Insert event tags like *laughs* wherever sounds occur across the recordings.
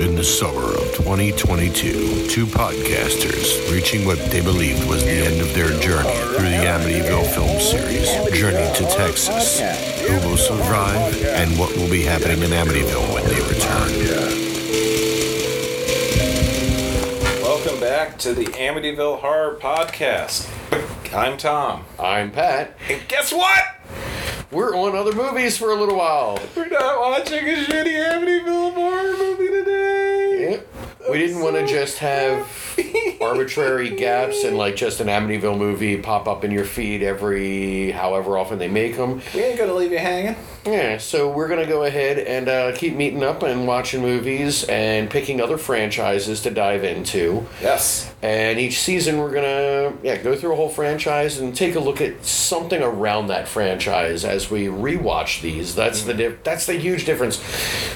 In the summer of 2022, two podcasters reaching what they believed was the end of their journey through the Amityville film series, Journey to Texas. Who will survive and what will be happening in Amityville when they return? Welcome back to the Amityville Horror Podcast. I'm Tom. I'm Pat. And guess what? We're on other movies for a little while. We're not watching a shitty Amityville horror movie today. We didn't want to just have arbitrary gaps and like just an Amityville movie pop up in your feed every however often they make them. We ain't gonna leave you hanging. Yeah, so we're gonna go ahead and uh, keep meeting up and watching movies and picking other franchises to dive into. Yes. And each season we're gonna yeah go through a whole franchise and take a look at something around that franchise as we rewatch these. That's the dif- that's the huge difference.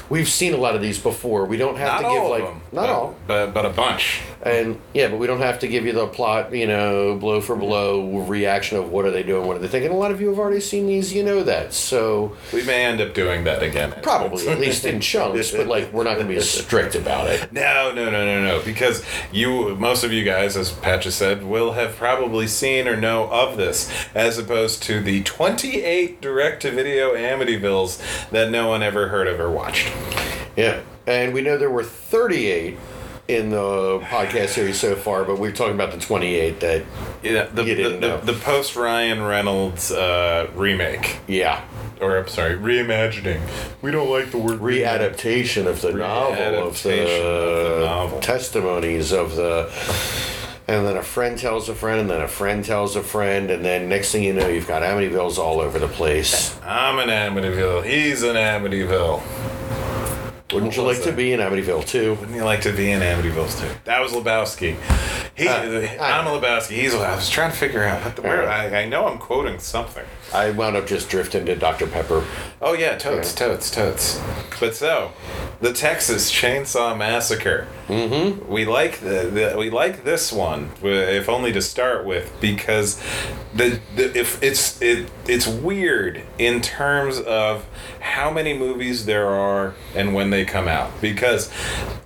We've seen a lot of these before. We don't have Not to give like them. not but, all. But, but a bunch. And yeah, but we don't have to give you the plot, you know, blow for blow reaction of what are they doing, what are they thinking. A lot of you have already seen these, you know that. So We may end up doing that again. probably at least in *laughs* chunks, but like we're not going to be strict about it. No, no, no, no, no. Because you, most of you guys, as Pat just said, will have probably seen or know of this, as opposed to the 28 direct-to-video Amityvilles that no one ever heard of or watched. Yeah, and we know there were 38 in the podcast series so far, but we're talking about the 28 that Yeah, the, You didn't the, know. the, the post Ryan Reynolds uh, remake, yeah or I'm sorry, reimagining. We don't like the word readaptation of the novel of the, of the novel. testimonies of the. And then a friend tells a friend, and then a friend tells a friend, and then next thing you know, you've got Amityvilles all over the place. I'm an Amityville. He's an Amityville. Wouldn't you like to be in Amityville too? Wouldn't you like to be in Amityville too? That was Lebowski. He, Uh, I'm I- Lebowski. He's. I was trying to figure out what the where. I, I know I'm quoting something. I wound up just drifting to Dr. Pepper. Oh yeah, totes, totes, totes. But so, the Texas Chainsaw Massacre. Mm-hmm. We like the, the we like this one, if only to start with, because the, the if it's it it's weird in terms of how many movies there are and when they come out. Because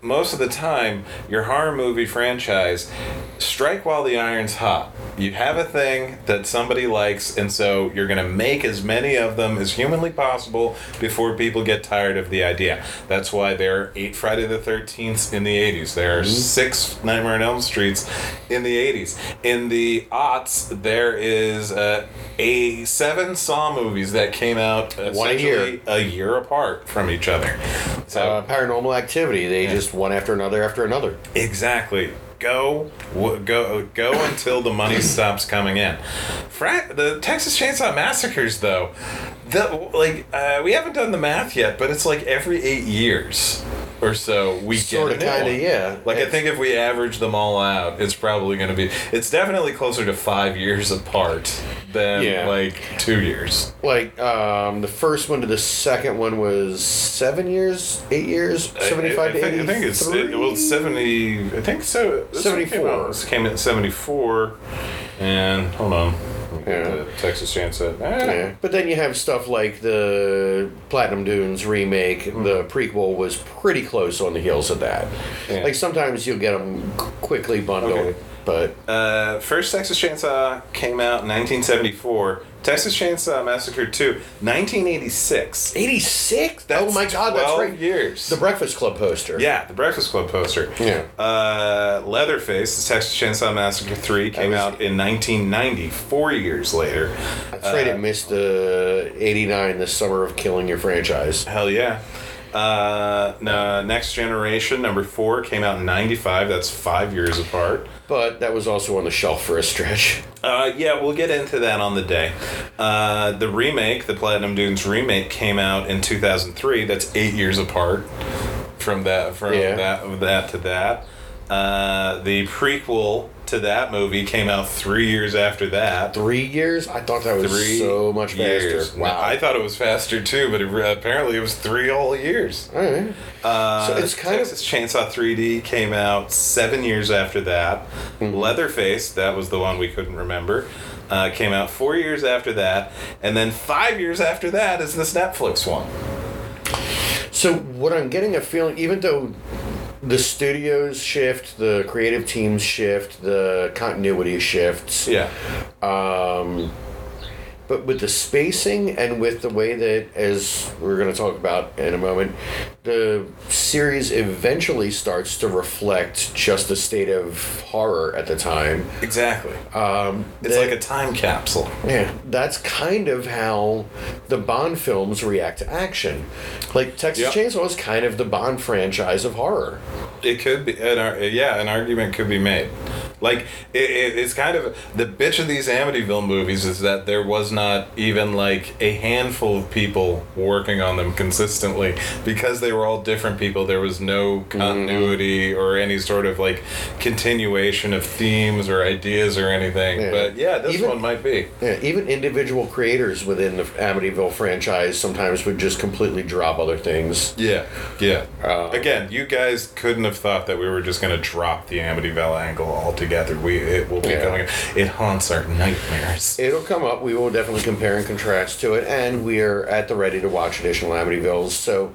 most of the time, your horror movie franchise strike while the iron's hot. You have a thing that somebody likes, and so you're going to make as many of them as humanly possible before people get tired of the idea. That's why there are eight Friday the 13th in the 80s. There are six Nightmare on Elm Streets in the 80s. In the aughts, there is uh, a seven Saw movies that came out One a year. a year apart from each other. So Uh, paranormal activity. They just one after another after another. Exactly. Go, go, go until the money stops coming in. Fra- the Texas Chainsaw Massacres, though, the like uh, we haven't done the math yet, but it's like every eight years or so we Sorta, get a new kinda, yeah. Like I think if we average them all out, it's probably going to be. It's definitely closer to five years apart than Yeah. like two years. Like um, the first one to the second one was seven years, eight years, seventy-five I, to think, I think it's it, well seventy. I think so. this one came 74. out- came in seventy four, and hold on. Yeah. The Texas Chainsaw. Ah, Yeah, but then you have stuff like the Platinum Dunes remake. The prequel was pretty close on the heels of that. Yeah. Like sometimes you'll get them quickly bundled, Okay. but Uh, first Texas Chainsaw came out in 1974. Texas Chainsaw Massacre 2, 1986. eighty-six. Oh my God, that's right. years. The Breakfast Club poster. yeah, the Breakfast Club poster. Yeah. Uh, Leatherface, the Texas Chainsaw Massacre 3, came was- out in 1990, four years later. That's right. It missed the '89, the summer of killing your franchise. Hell yeah. Uh, no, Next Generation, number four, came out in 95. That's five years apart. But that was also on the shelf for a stretch. *laughs* Uh, yeah, we'll get into that on the day. Uh, the remake, the Platinum Dunes remake, came out in 2003. That's eight years apart from that from Yeah. that that to that. Uh, the prequel to that movie came out three years after that. Three years? I thought that was Three so much years. faster. Wow. I thought it was faster too, but it, apparently it was three whole years. All right. Uh, So it's kind of- Texas Chainsaw 3D came out seven years after that. Mm-hmm. Leatherface, that was the one we couldn't remember, uh, came out four years after that, and then five years after that is this Netflix one. So what I'm getting a feeling, even though the studios shift, the creative teams shift, the continuity shifts. Yeah. Um, but with the spacing and with the way that, as we're going to talk about in a moment, the series eventually starts to reflect just the state of horror at the time. Exactly. Um, It's that- like a time capsule. yeah, that's kind of how the Bond films react to action. Like Texas Yep. Chainsaw is kind of the Bond franchise of horror. It could be, an, ar- yeah, an argument could be made. Like it, it, it's kind of the bitch of these Amityville movies is that there was not even like a handful of people working on them consistently because they were all different people. There was no continuity or any sort of like continuation of themes or ideas or anything. Yeah. But yeah, this Even- one might be. Yeah, even individual creators within the Amityville franchise sometimes would just completely drop other things. Yeah, yeah. Uh, Again, you guys couldn't have thought that we were just going to drop the Amityville angle altogether. We it will be Yeah. coming. It haunts our nightmares. It'll come up. We will definitely compare and contrast to it, and we're at the ready to watch additional Amityvilles. So,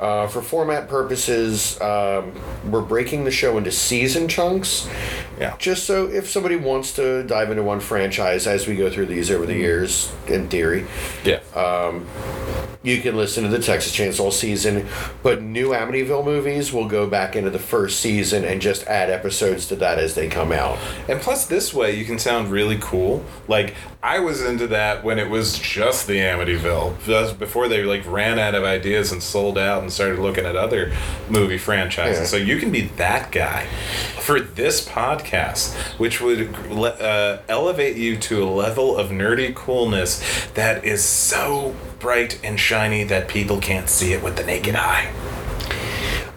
uh, for format purposes, um, we're breaking the show into season chunks. Yeah. Just so if somebody wants to dive into one franchise as we go through these over the years, in theory, Yeah. Um, you can listen to the Texas Chainsaw season. But new Amityville movies will go back into the first season and just add episodes to that as they come out. and plus, this way you can sound really cool. Like I was into that when it was just the Amityville, just before they like ran out of ideas and sold out and started looking at other movie franchises. Yeah. So you can be that guy for this podcast, which would uh, elevate you to a level of nerdy coolness that is so bright and shiny that people can't see it with the naked eye.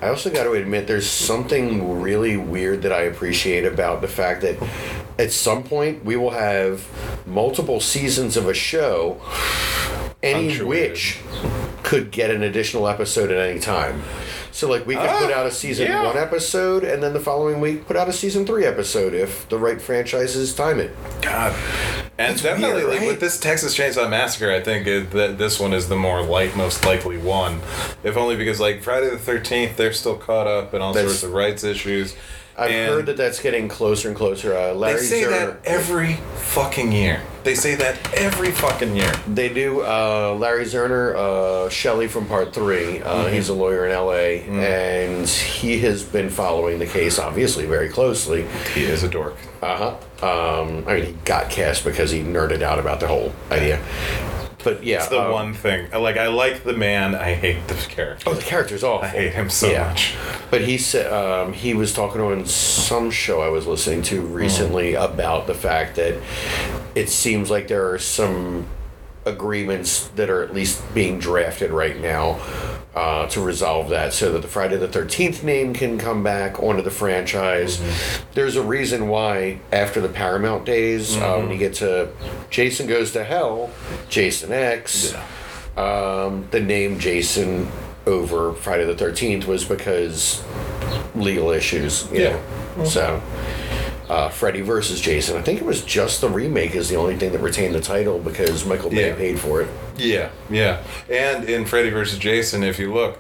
I also got to admit, there's something really weird that I appreciate about the fact that at some point we will have multiple seasons of a show, any Punctuated. which could get an additional episode at any time. So, like, we could Ah, put out a season yeah. one episode, and then the following week put out a season three episode if the right franchises time it. God. And That's definitely, weird, like, right? with this Texas Chainsaw Massacre, I think it, that this one is the more like most likely one, if only because like Friday the Thirteenth, they're still caught up in all That's- sorts of rights issues. I've And heard that that's getting closer and closer. Uh, Larry they say Zerner, that every fucking year. They say that every fucking year. They do. Uh, Larry Zerner, uh, Shelley from Part 3 uh, Mm-hmm. He's a lawyer in L.A. and he has been following the case obviously very closely. He is a dork. Uh huh. Um, I mean, he got cast because he nerded out about the whole idea. But yeah, It's the um, one thing. Like I like the man. I hate the character. Oh, the character's awful. I hate him so Yeah. much. But he said um, he was talking on some show I was listening to recently about the fact that it seems like there are some agreements that are at least being drafted right now uh, to resolve that, so that the Friday the Thirteenth name can come back onto the franchise. There's a reason why after the Paramount days, uh, when you get to Jason Goes to Hell, Jason X um, the name Jason over Friday the Thirteenth was because legal issues. You Yeah. know? So, uh, Freddy versus Jason. I think it was just the remake is the only thing that retained the title because Michael Bay Yeah. paid for it. Yeah, yeah. And in Freddy vs. Jason, if you look,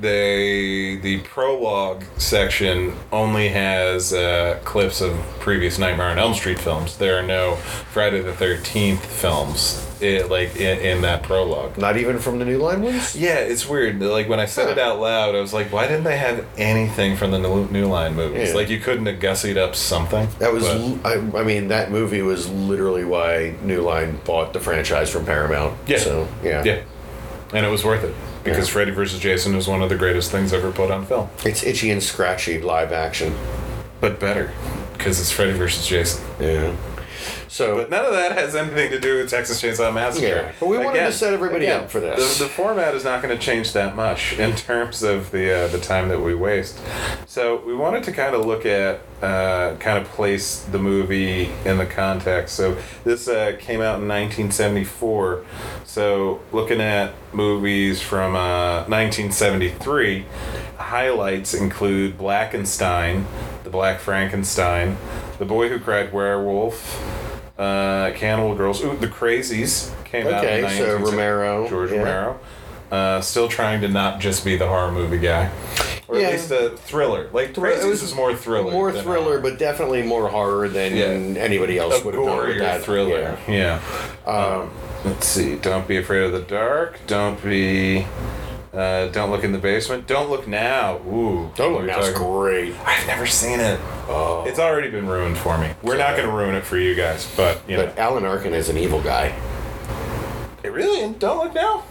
they the prologue section only has uh, clips of previous Nightmare on Elm Street films. There are no Friday the Thirteenth films, eh, like in, in that prologue. Not even from the New Line ones. Yeah, it's weird. Like when I said Huh. it out loud, I was like, "Why didn't they have anything from the New, Line movies? Yeah. Like you couldn't have gussied up something." That was, But- l I I mean, that movie was literally why New Line bought the franchise from Paramount. Yeah. So yeah, yeah, and it was worth it because Yeah. Freddy vs. Jason is one of the greatest things ever put on film. it's itchy and scratchy live action. but better because it's Freddy vs. Jason. Yeah. So But none of that has anything to do with Texas Chainsaw Massacre. Yeah, but we wanted to set everybody again, up for this. The, the format is not going to change that much *laughs* in terms of the uh, the time that we waste. So we wanted to kind of look at uh, kind of place the movie in the context. So this uh, came out in 1974. So looking at movies from uh, 1973, highlights include Blackenstein, The Black Frankenstein, The Boy Who Cried Werewolf, uh, Cannibal Girls, ooh, The Crazies came out in Okay, so Romero, George yeah. Romero. Uh, still trying to not just be the horror movie guy. or Yeah. at least a thriller. Like it Crazies was is more thriller, more thriller, horror. but definitely more horror than Yeah. anybody else a would have done with that thriller. Yeah. Yeah. Um, let's see. Don't be afraid of the dark. Don't be. Uh, don't look in the basement. Don't look now. Ooh. Don't look now's talking- great. I've never seen it. Oh. It's already been ruined for me. We're not going to ruin it for you guys, but you But know. Alan Arkin is an evil guy. It really? Don't look now.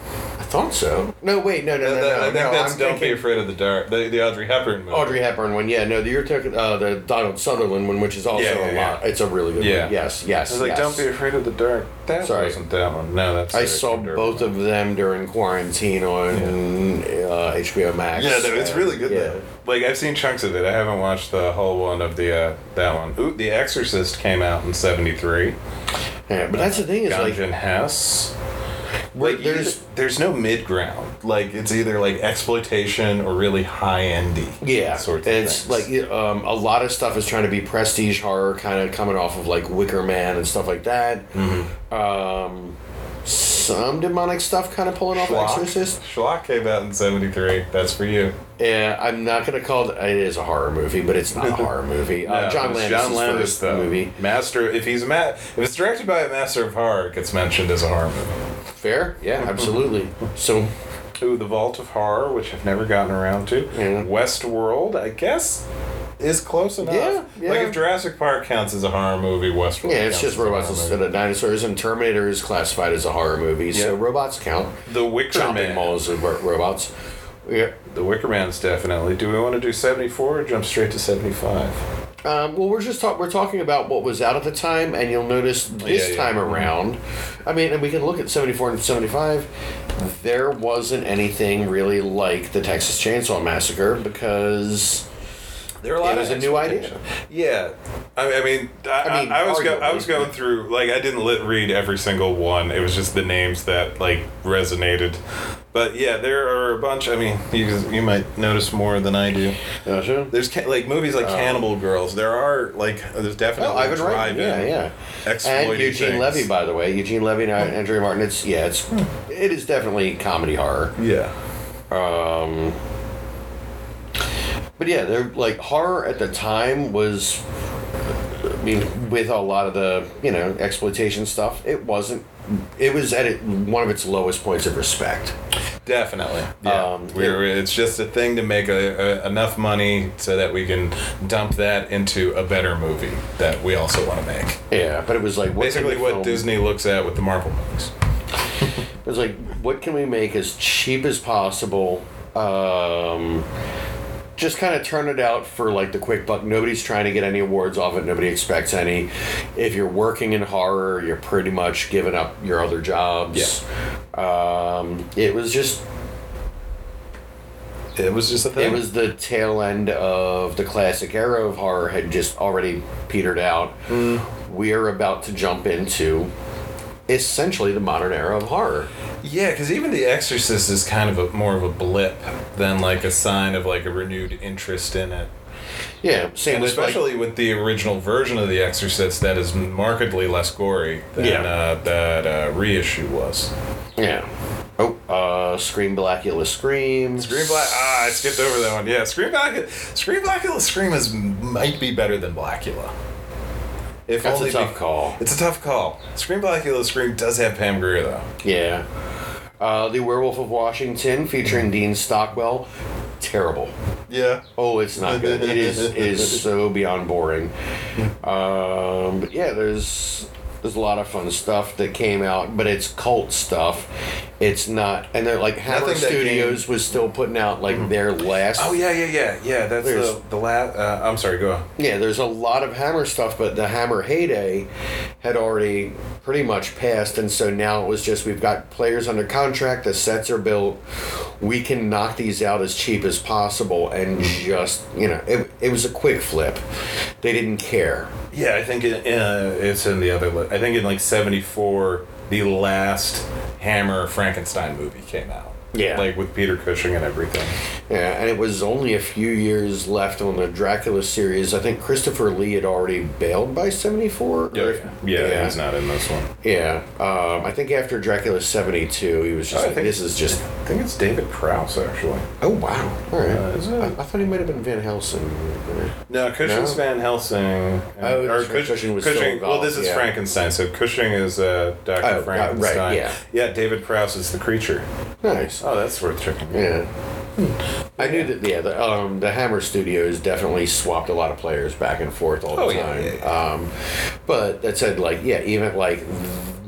I thought so. No, wait, no, no, no, Uh, no. I think no, that's I'm Don't Be thinking Afraid of the Dark. The, the Audrey Hepburn movie. Audrey Hepburn one. Yeah, no, the you're talking uh, the Donald Sutherland one, which is also Yeah, yeah, a yeah. lot. It's a really good Yeah. one. Yes, yes. I was like, yes. Don't Be Afraid of the Dark. That Sorry. wasn't that one. No, that's. I saw Kim Durban. both of them during quarantine on uh, HBO Max. Yeah, no, it's really good yeah. though. Like I've seen chunks of it. I haven't watched the whole one of the uh, that one. Ooh, The Exorcist came out in '73. Yeah, but that's the thing is like Gunjan Hess. Wait, Like there's- there's no mid ground. Like it's either like exploitation or really high endy. Yeah, sorts of and it's things. like um, a lot of stuff is trying to be prestige horror, kind of coming off of like Wicker Man and stuff like that. Mm-hmm. Um, some demonic stuff, kind of pulling off Schlock. Exorcist. Schlock came out in '73. That's for you. Yeah, I'm not gonna call it. It is a horror movie, but it's not a horror *laughs* movie. Uh, No, John Landis' John Landis though. movie. Master. If he's a ma- if it's directed by a master of horror, it gets mentioned as a horror movie. Fair, yeah, *laughs* absolutely. So Ooh, The Vault of Horror, which I've never gotten around to. Yeah. Westworld, I guess, is close enough. Yeah, yeah. Like if Jurassic Park counts as a horror movie, Westworld. yeah, it's just robots instead of dinosaurs, and Terminator is classified as a horror movie, so robots count. The Wicker Chopping Man. malls ro- robots. Yeah. The Wicker Man's definitely. Do we want to do seventy four or jump straight to seventy five? Um, well, we're just talk- we're talking about what was out at the time, and you'll notice this Yeah, yeah. time around. I mean, and we can look at seventy four and seventy five. There wasn't anything really like the Texas Chainsaw Massacre because There are a lot It of a new idea. Yeah, I, I mean, I, I, I mean, I was go, I was going through like I didn't lit read every single one. It was just the names that like resonated. But yeah, there are a bunch. I mean, you you might notice more than I do. Gotcha. There's ca- like movies like Cannibal Girls. There are like there's definitely Oh, Ivan Reitman, drive-in yeah, yeah. And Eugene things. Levy, by the way, Eugene Levy and Andrea Martin. It's yeah, it's it is definitely comedy horror. Yeah. Um, but yeah, they're like horror at the time was. I mean, with a lot of the you know exploitation stuff, it wasn't. It was at it, one of its lowest points of respect. Definitely. Yeah. Um, We're, it's just a thing to make a, a, enough money so that we can dump that into a better movie that we also want to make. Yeah, but it was like what Basically, what film- Disney looks at with the Marvel movies. It was like, what can we make as cheap as possible? Um, just kind of turn it out for like the quick buck. Nobody's trying to get any awards off it. Nobody expects any. If you're working in horror, you're pretty much giving up your other jobs. Um, it was just It was just a thing. it was the tail end of the classic era of horror had just already petered out. We are about to jump into essentially the modern era of horror. Yeah, because even The Exorcist is kind of a more of a blip than like a sign of like a renewed interest in it. Yeah, same And with like, especially with the original version of The Exorcist, that is markedly less gory than Yeah. uh, that uh, reissue was. Yeah. Oh, uh, Scream Blackula Screams. Scream Black. Ah, I skipped over that one. Yeah, Scream Black. Scream Blackula Scream is might be better than Blackula. If That's a only tough be- call. It's a tough call. Scream Blackula Scream does have Pam Grier though. Yeah. Uh, the Werewolf of Washington featuring Dean Stockwell. Terrible. Yeah. Oh, it's not good. It is it is *laughs* so beyond boring. Um, but yeah, there's there's a lot of fun stuff that came out, but it's cult stuff. It's not, and they're like Hammer Nothing that Studios was still putting out like their last. Oh yeah, yeah, yeah, yeah. That's There's- the the last. Uh, I'm sorry. Go on. Yeah, there's a lot of Hammer stuff, but the Hammer heyday had already pretty much passed, and so now it was just we've got players under contract, the sets are built, we can knock these out as cheap as possible, and just you know, it, it was a quick flip. They didn't care. Yeah, I think it, uh, it's in the other. Li- I think in like '74, the last Hammer Frankenstein movie came out. Yeah. like with Peter Cushing and everything. Yeah, and it was only a few years left on the Dracula series. I think Christopher Lee had already bailed by 74. Yeah, yeah, yeah, he's not in this one. Yeah, um, I think after Dracula 72, he was just Oh, I like, think- this is just. I think it's David Prowse actually. Oh, wow. All right. Uh, is it? I, I thought he might have been Van Helsing. No, Cushing's No? Van Helsing. and- Oh, or that's Cushing was still well, this is yeah. Frankenstein. So Cushing is uh, Doctor Oh, right, Frankenstein. yeah. yeah. David Prowse is the creature. Nice. Oh, that's worth checking. Yeah. I knew that. Yeah, the um, the Hammer Studios definitely swapped a lot of players back and forth all the Oh, yeah, time. yeah, yeah. Um, but that said, like, yeah, even like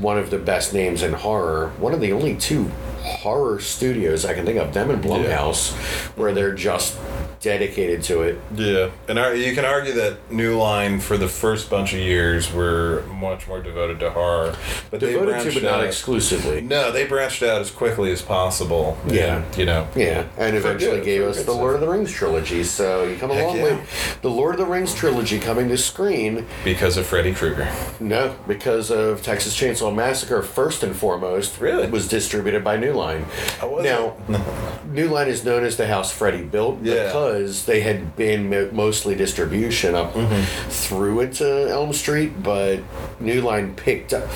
one of the best names in horror, one of the only two horror studios I can think of, them and Blumhouse, where they're just dedicated to it. Yeah, and you can argue that New Line for the first bunch of years were much more devoted to horror, but they Devoted to, but not out- exclusively. No, they branched out as quickly as possible. Yeah. and, you know. Yeah, and eventually good- gave us the stuff. Lord of the Rings trilogy. So you come a long yeah. way. The Lord of the Rings trilogy coming to screen. Because of Freddy Krueger. No, because of Texas Chainsaw Massacre, first and foremost. Really? was distributed by New Line. Was now, *laughs* New Line is known as the house Freddy built Yeah. because they had been mostly distribution up Mm-hmm. through into Elm Street, but New Line picked up.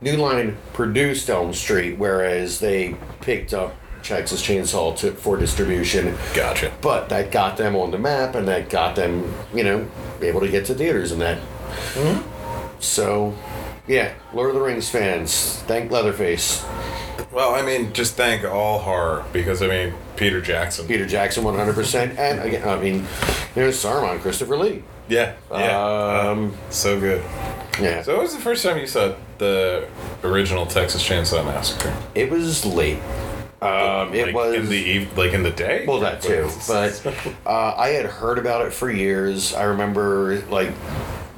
New Line produced Elm Street, whereas they picked up Texas Chainsaw to, for distribution. Gotcha. But that got them on the map, and that got them, you know, able to get to theaters and that. Hmm. So, yeah, Lord of the Rings fans, thank Leatherface. Well, I mean, just thank all horror because I mean Peter Jackson. Peter Jackson, 100%. And again, I mean, there's Saruman, Christopher Lee. Yeah, yeah, Um, Uh, so good. Yeah. So, what was the first time you saw the original Texas Chainsaw Massacre? it was late. Um, it like was. in the eve, like in the day. Well, that too. But *laughs* uh, I had heard about it for years. I remember like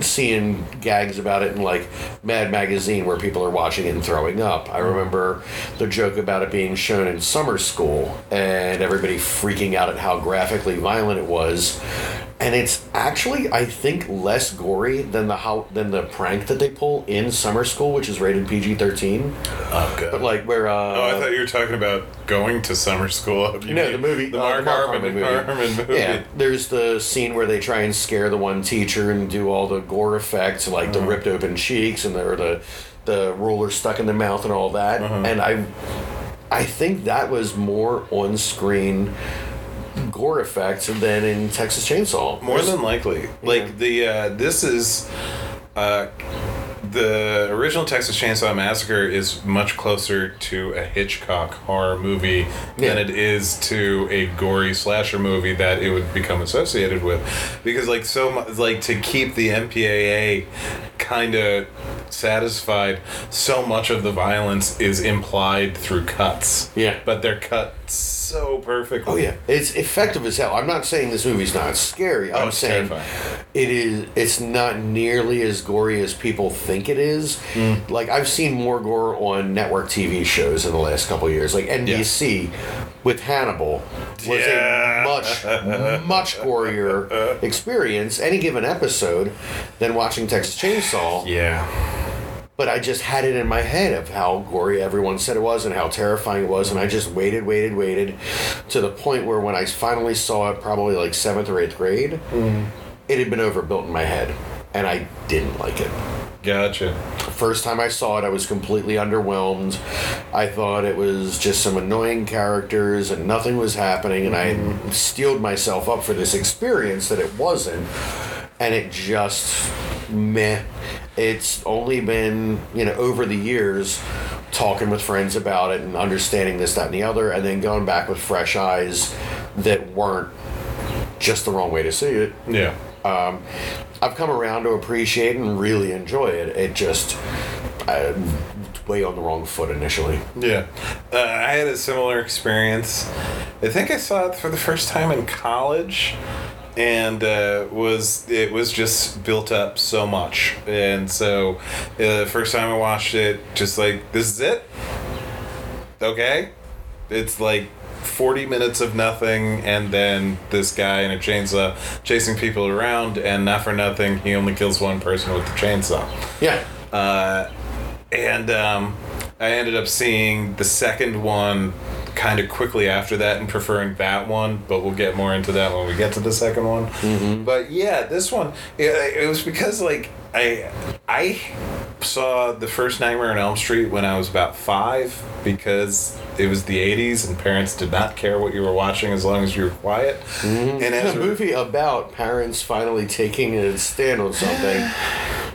seeing gags about it in like Mad Magazine where people are watching it and throwing up. I remember the joke about it being shown in summer school and everybody freaking out at how graphically violent it was. And it's actually, I think, less gory than the how than the prank that they pull in summer school, which is rated PG thirteen. oh, good. But like where, uh, oh, I thought you were talking about going to summer school. You No, the movie, the uh, Mark, Harmon, Harmon movie. Yeah, there's the scene where they try and scare the one teacher and do all the gore effects, like Uh-huh. the ripped open cheeks and the or the the ruler stuck in the mouth and all that. Uh-huh. And I, I think that was more on screen gore effects than in Texas Chainsaw. More than likely. Like the uh, this is uh, the original Texas Chainsaw Massacre is much closer to a Hitchcock horror movie Yeah. than it is to a gory slasher movie that it would become associated with, because like so much like to keep the MPAA kind of satisfied, so much of the violence is implied through cuts. Yeah. but they're cut so perfectly. Oh yeah, it's effective as hell. I'm not saying this movie's not scary. I'm Oh, saying terrifying. it is. It's not nearly as gory as people think it is. Mm. Like I've seen more gore on network TV shows in the last couple of years. Like NBC with Hannibal was Yeah. a much much gorier *laughs* experience any given episode than watching Texas Chainsaw Yeah. But I just had it in my head of how gory everyone said it was and how terrifying it was, and I just waited, waited, waited, to the point where when I finally saw it, probably like seventh or eighth grade, mm. it had been overbuilt in my head, and I didn't like it. Gotcha. First time I saw it, I was completely underwhelmed. I thought it was just some annoying characters and nothing was happening, and I had mm-hmm. steeled myself up for this experience that it wasn't, and it just meh. It's only been, you know, over the years talking with friends about it and understanding this, that, and the other, and then going back with fresh eyes that weren't just the wrong way to see it Yeah. um, I've come around to appreciate and really enjoy it. It just uh, way on the wrong foot initially. Yeah. Uh, I had a similar experience. I think I saw it for the first time in college and uh, was it was just built up so much. And so uh, the first time i watched it just like this is it? Okay. It's like 40 minutes of nothing and then this guy in a chainsaw chasing people around and not for nothing he only kills one person with the chainsaw. Yeah. uh, and um, I ended up seeing the second one kind of quickly after that and preferring that one, but we'll get more into that when we get to the second one. Mm-hmm. But yeah, this one it, it was because like I I saw the first Nightmare on Elm Street when I was about five because it was the 80s and parents did not care what you were watching as long as you were quiet. Mm-hmm. And a as a, movie about parents finally taking a stand on something.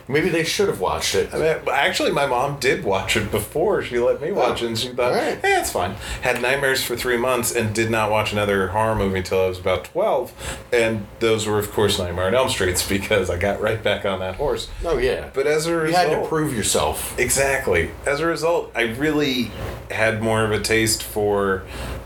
Maybe they should have watched it. I mean, actually, my mom did watch it before she let me watch it, and she thought, Alright. "Hey, it's fine." Had nightmares for three months and did not watch another horror movie until I was about twelve, and those were, of course, Nightmare on Elm Streets because I got right back on that horse. Oh yeah, But as a result, you had to prove yourself. Exactly. As a result, I really had more of a taste for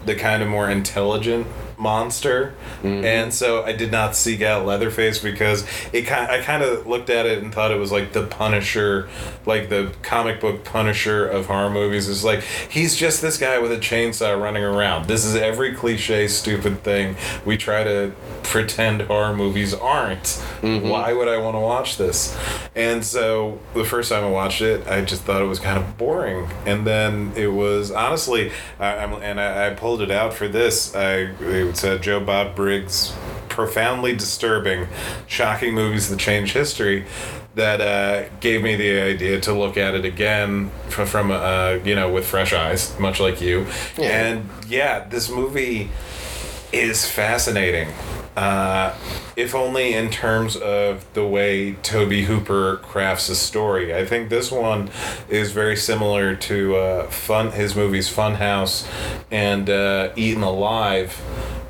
the kind of more intelligent monster, mm-hmm. and so I did not seek out Leatherface because it kind. I kind of looked at it and thought it was like the Punisher, like the comic book Punisher of horror movies. Is like he's just this guy with a chainsaw running around. This is every cliche, stupid thing we try to pretend horror movies aren't. Mm-hmm. Why would I want to watch this? And so the first time I watched it, I just thought it was kind of boring. And then it was honestly, I, I'm, and I, I pulled it out for this. I it said Joe Bob Briggs, profoundly disturbing, shocking movies that change history. That uh, gave me the idea to look at it again from, from uh, you know with fresh eyes, much like you. Yeah. And yeah, this movie is fascinating. Uh, if only in terms of the way Tobe Hooper crafts a story. I think this one is very similar to uh, Fun his movies Funhouse and uh, Eaten Alive,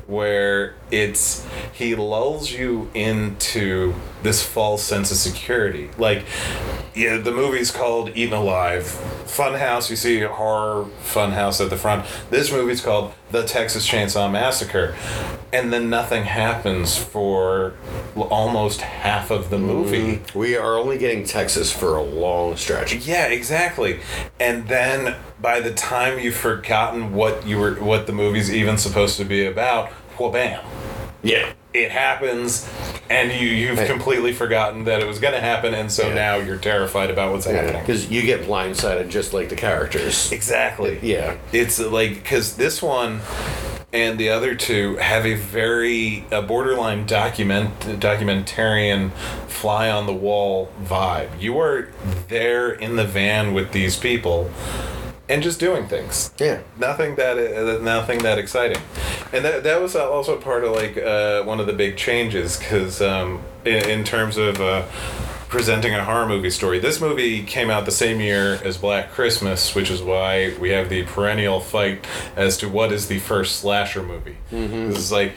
where it's he lulls you into this false sense of security. Like, yeah, the movie's called Eaten Alive. Funhouse, you see horror Funhouse at the front. This movie's called The Texas Chainsaw Massacre. And then nothing happens for almost half of the movie. Mm-hmm. We are only getting Texas for a long stretch. Yeah, exactly. And then by the time you've forgotten what you were what the movie's even supposed to be about, well bam. Yeah. It happens and you you've completely forgotten that it was going to happen and so Yeah. now you're terrified about what's happening. Because you get blindsided just like the characters. Exactly. Yeah. It's like because this one and the other two have a very a borderline document documentarian fly on the wall vibe. You are there in the van with these people and just doing things. Yeah. Nothing that uh, nothing that exciting, and that that was also part of like uh, one of the big changes because um, in, in terms of. Uh, presenting a horror movie story. This movie came out the same year as Black Christmas, which is why we have the perennial fight as to what is the first slasher movie. Mm-hmm. This is like,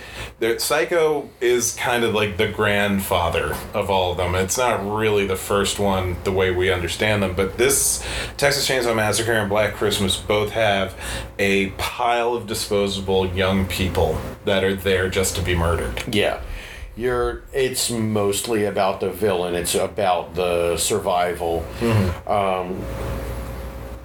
Psycho is kind of like the grandfather of all of them. It's not really the first one the way we understand them, but this Texas Chainsaw Massacre and Black Christmas both have a pile of disposable young people that are there just to be murdered. Yeah. You're it's mostly about the villain. It's about the survival. Um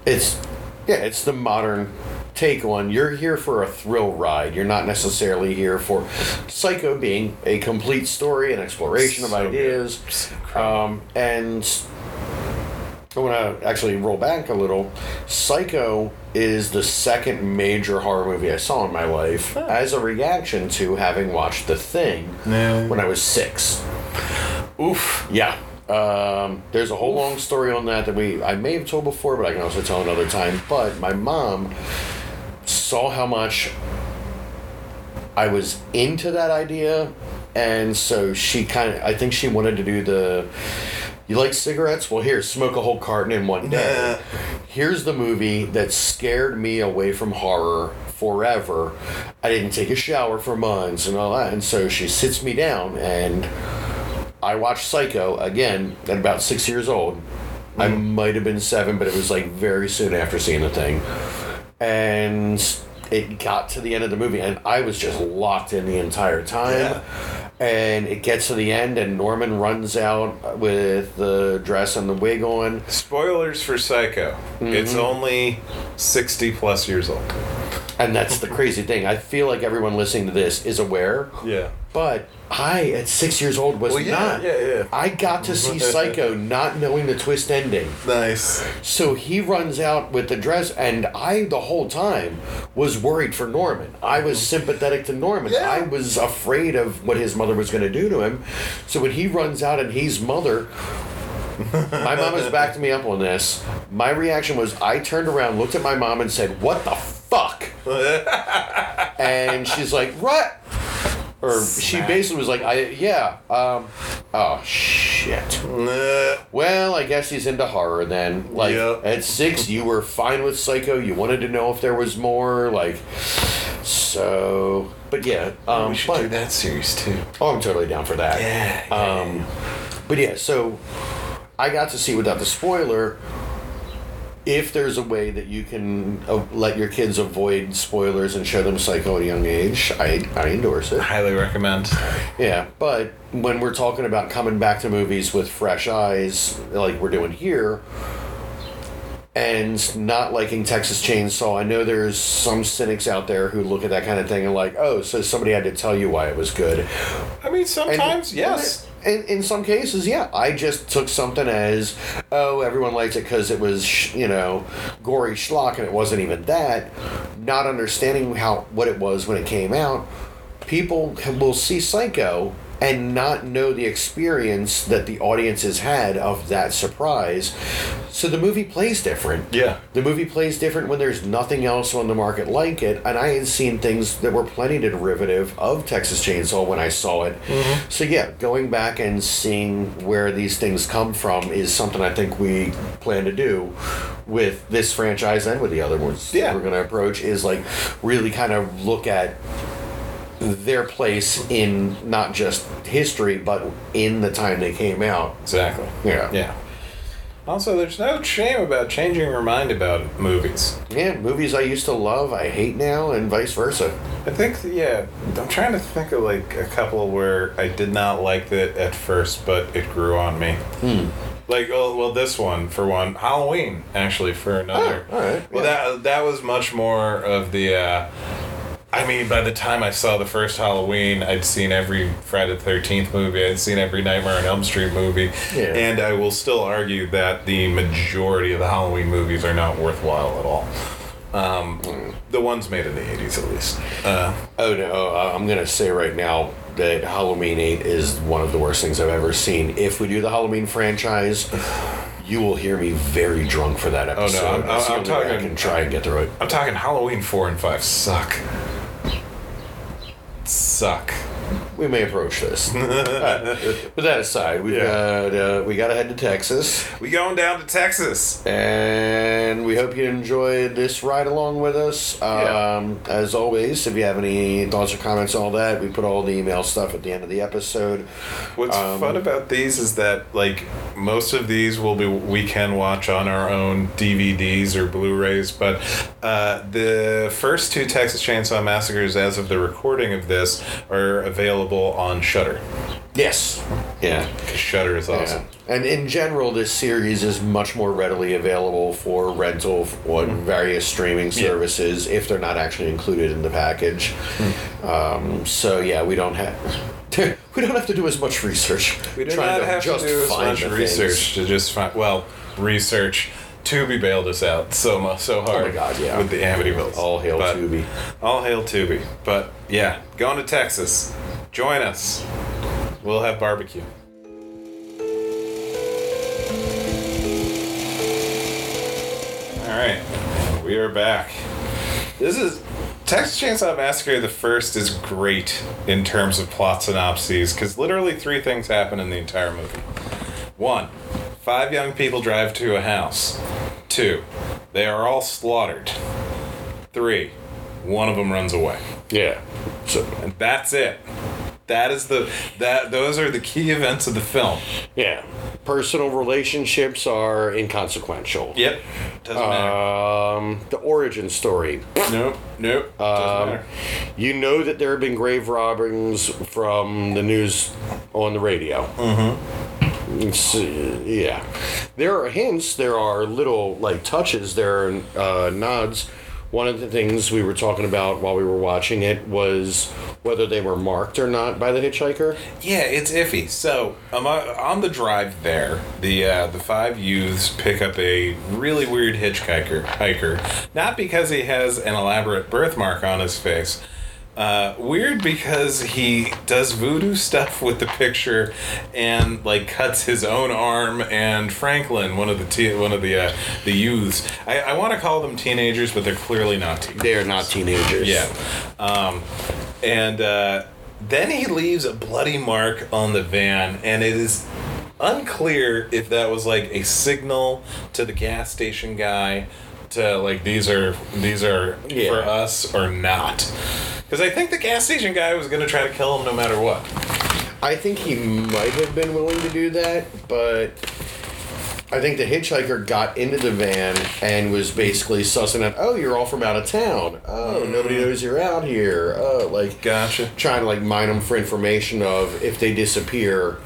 it's yeah, it's the modern take on you're here for a thrill ride. You're not necessarily here for Psycho being a complete story, and exploration of So good. ideas. Um and I want to actually roll back a little. Psycho is the second major horror movie I saw in my life as a reaction to having watched The Thing when I was six. Oof. Yeah. Um, there's a whole long story on that that we I may have told before, but I can also tell another time. But my mom saw how much I was into that idea, and so she kind of I think she wanted to do the. You like cigarettes? Well, here, smoke a whole carton in one day. Here's the movie that scared me away from horror forever. I didn't take a shower for months and all that. And so she sits me down and I watched Psycho again at about six years old. I mm. might have been seven, but it was like very soon after seeing the thing. And it got to the end of the movie, and I was just locked in the entire time. Yeah. And it gets to the end, and Norman runs out with the dress and the wig on. Spoilers for Psycho. Mm-hmm. It's only 60 plus years old. And that's the crazy thing. I feel like everyone listening to this is aware, Yeah. but I, at six years old, was Well, yeah, not. yeah, yeah. I got to see *laughs* Psycho not knowing the twist ending. Nice. So he runs out with the dress, and I, the whole time, was worried for Norman. I was sympathetic to Norman. Yeah. I was afraid of what his mother was going to do to him. So when he runs out and he's mother, my mom has *laughs* backed me up on this. My reaction was I turned around, looked at my mom, and said, What the fuck? *laughs* and she's like, What? Or she basically was like, I yeah, um, oh shit. Well, I guess he's into horror then. Like Yeah. at six, you were fine with Psycho. You wanted to know if there was more. Like so, but yeah. Um, we should but, do that series too. Oh, I'm totally down for that. Yeah. Um, but yeah, so I got to see without the spoiler. If there's a way that you can uh, let your kids avoid spoilers and show them Psycho at a young age, I, I endorse it. Highly recommend. Yeah, but when we're talking about coming back to movies with fresh eyes, like we're doing here, and not liking Texas Chainsaw, I know there's some cynics out there who look at that kind of thing and like, oh, so somebody had to tell you why it was good. I mean, And- sometimes yes. In, in some cases, yeah. I just took something as, oh, everyone likes it because it was, you know, gory schlock, and it wasn't even that. Not understanding how what it was when it came out, people will see Psycho and not know the experience that the audience has had of that surprise. So the movie plays different. Yeah. The movie plays different when there's nothing else on the market like it, and I had seen things that were plenty derivative of Texas Chainsaw when I saw it. Mm-hmm. So yeah, going back and seeing where these things come from is something I think we plan to do with this franchise and with the other ones Yeah. we're going to approach. Is like really kind of look at their place in not just history but in the time they came out. Exactly. Yeah. Yeah. Also, there's no shame about changing your mind about movies. Yeah, movies I used to love, I hate now, and vice versa. I think, yeah, I'm trying to think of like a couple where I did not like it at first, but it grew on me. Like, oh, well, this one for one, Halloween actually for another. Oh, all right, Well, yeah. that that was much more of the. Uh, I mean, by the time I saw the first Halloween, I'd seen every Friday the Thirteenth movie. I'd seen every Nightmare on Elm Street movie, Yeah. and I will still argue that the majority of the Halloween movies are not worthwhile at all. Um, The ones made in the '80s, at least. Uh, Oh no, uh, I'm gonna say right now that Halloween 8 is one of the worst things I've ever seen. If we do the Halloween franchise, you will hear me very drunk for that episode. Oh, I'm- That's the I'm only way I can try and get through it. I'm talking Halloween four and five suck. Suck. We may approach this. *laughs* With that aside, we Yeah. got uh, we got to head to Texas, We going down to Texas. and we hope you enjoyed this ride along with us. Yeah. Um, as always, if you have any thoughts or comments, all that, we put all the email stuff at the end of the episode. What's Um, fun about these is that like most of these will be we can watch on our own DVDs or Blu-rays, but uh, the first two Texas Chainsaw Massacres, as of the recording of this, are available on Shudder. Yes. Yeah. Because Shudder is awesome. Yeah. And in general, this series is much more readily available for rental on various streaming Mm-hmm. Yeah. services if they're not actually included in the package. Hmm. Um, so yeah, we don't have *laughs* we don't have to do as much research. We do trying not have to do as much research to just find. Well, research. Tubi bailed us out so much, so hard. Oh my God, yeah. With the Amityville. All hail But- Tubi. All hail Tubi. But yeah, going to Texas. Join us. We'll have barbecue. All right, we are back. This is Texas Chainsaw Massacre. The first is great in terms of plot synopses because literally three things happen in the entire movie. One, five young people drive to a house. Two, they are all slaughtered. Three, one of them runs away. Yeah. So And that's it. That is the that those are the key events of the film. yeah, personal relationships are inconsequential. Yep. Doesn't matter. Um, the origin story. Nope. Nope. Doesn't Um, matter. you know that there have been grave robbings from the news on the radio. Mm-hmm. yeah, there are hints. There are little like touches. There are uh, nods One of the things we were talking about while we were watching it was whether they were marked or not by the hitchhiker. Yeah, it's iffy. So um, on the drive there, the uh, the five youths pick up a really weird hitchhiker hiker, not because he has an elaborate birthmark on his face. Uh, weird because he does voodoo stuff with the picture and like cuts his own arm and Franklin, one of the te- one of the uh, the youths. I, I want to call them teenagers, but they're clearly not teenagers. They are not teenagers. Yeah. Um, and uh, then he leaves a bloody mark on the van, and it is unclear if that was like a signal to the gas station guy to like these are these are Yeah. for us or not. Because I think the gas station guy was going to try to kill him no matter what. I think he might have been willing to do that, but I think the hitchhiker got into the van and was basically sussing out, oh, you're all from out of town. Oh, nobody knows you're out here. Oh, like Gotcha. trying to like mine them for information of if they disappear,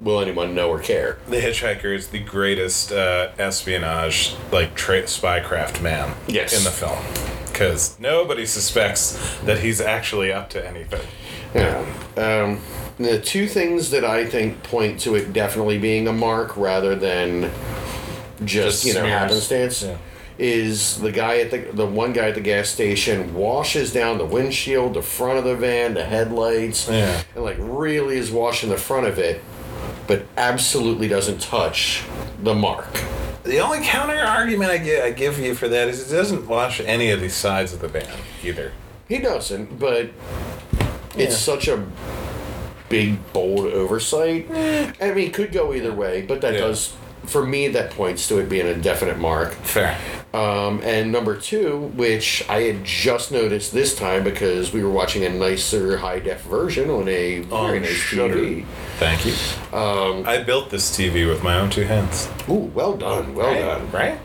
will anyone know or care? The hitchhiker is the greatest uh, espionage, like tra- spycraft man Yes. in the film. Because nobody suspects that he's actually up to anything. Yeah. Um, the two things that I think point to it definitely being a mark rather than just, Just you know smears. happenstance Yeah. is the guy at the the one guy at the gas station washes down the windshield, the front of the van, the headlights, Yeah. and like really is washing the front of it, but absolutely doesn't touch the mark. The only counter argument I give, I give you for that is it doesn't wash any of the sides of the van either. He doesn't, but it's Yeah. such a big, bold oversight. Eh. I mean, it could go either way, but that Yeah. does, for me, that points to it being a definite mark. Fair. Um, and number two, which I had just noticed this time because we were watching a nicer high def version on a very On nice Shudder. TV. Thank you. Um, I built this TV with my own two hands. Ooh, well done, well right? done. Right?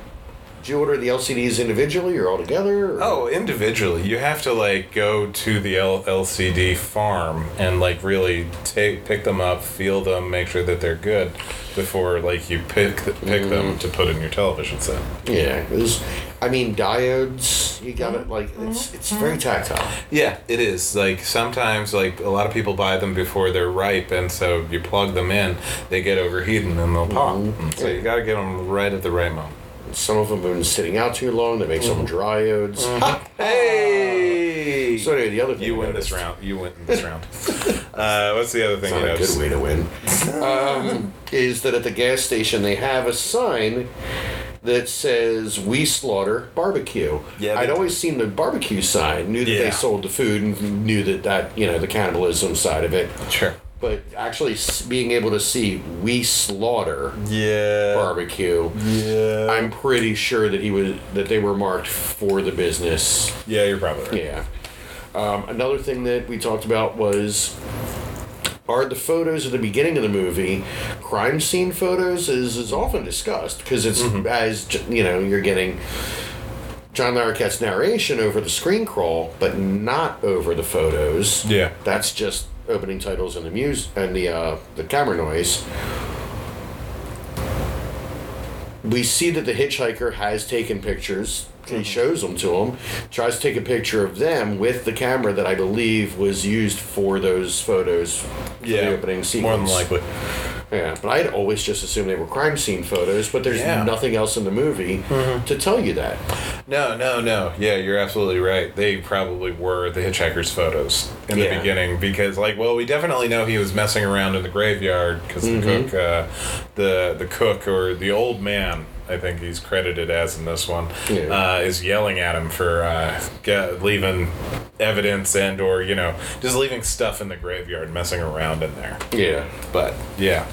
Did you order the LCDs individually or all together? or- Oh, individually, you have to like go to the L- LCD farm and like really take pick them up, feel them, make sure that they're good before like you pick th- pick them mm-hmm. to put in your television set. yeah. It was, I mean, diodes. You got it. Like mm-hmm. it's it's very mm-hmm. tactile. Yeah, it is. Like sometimes, like a lot of people buy them before they're ripe, and so you plug them in, they get overheated and they'll pop. And So you got to get them right at the right moment. Some of them have been sitting out too long. They make some dryodes. *laughs* Hey! So anyway, the other thing you I win this noticed- round. You win this round. *laughs* Uh, what's the other thing Not you a noticed? good way to win. um, is that at the gas station they have a sign that says "We Slaughter Barbecue." Yeah, I'd they- always seen the barbecue sign, knew that Yeah. they sold the food, and knew that that you know the cannibalism side of it. Sure. But actually, being able to see "We Slaughter Yeah. Barbecue," Yeah. I'm pretty sure that he was that they were marked for the business. yeah, you're probably right. Yeah. Um, another thing that we talked about was are the photos at the beginning of the movie crime scene photos is, is often discussed because it's as you know you're getting John Larroquette's narration over the screen crawl, but not over the photos. Yeah. that's just opening titles and the muse and the uh, the camera noise. We see that the hitchhiker has taken pictures. He shows them to him, tries to take a picture of them with the camera that I believe was used for those photos for Yeah. the opening More sequence. than likely. Yeah, but I'd always just assumed they were crime scene photos, but there's Yeah. nothing else in the movie to tell you that. No, no, no. Yeah, you're absolutely right. They probably were the hitchhiker's photos in the beginning because, like, well, we definitely know he was messing around in the graveyard because the cook, uh, the the cook or the old man, I think he's credited as in this one, Yeah. uh, is yelling at him for uh, get, leaving evidence and or you know just leaving stuff in the graveyard, messing around in there. Yeah. But yeah.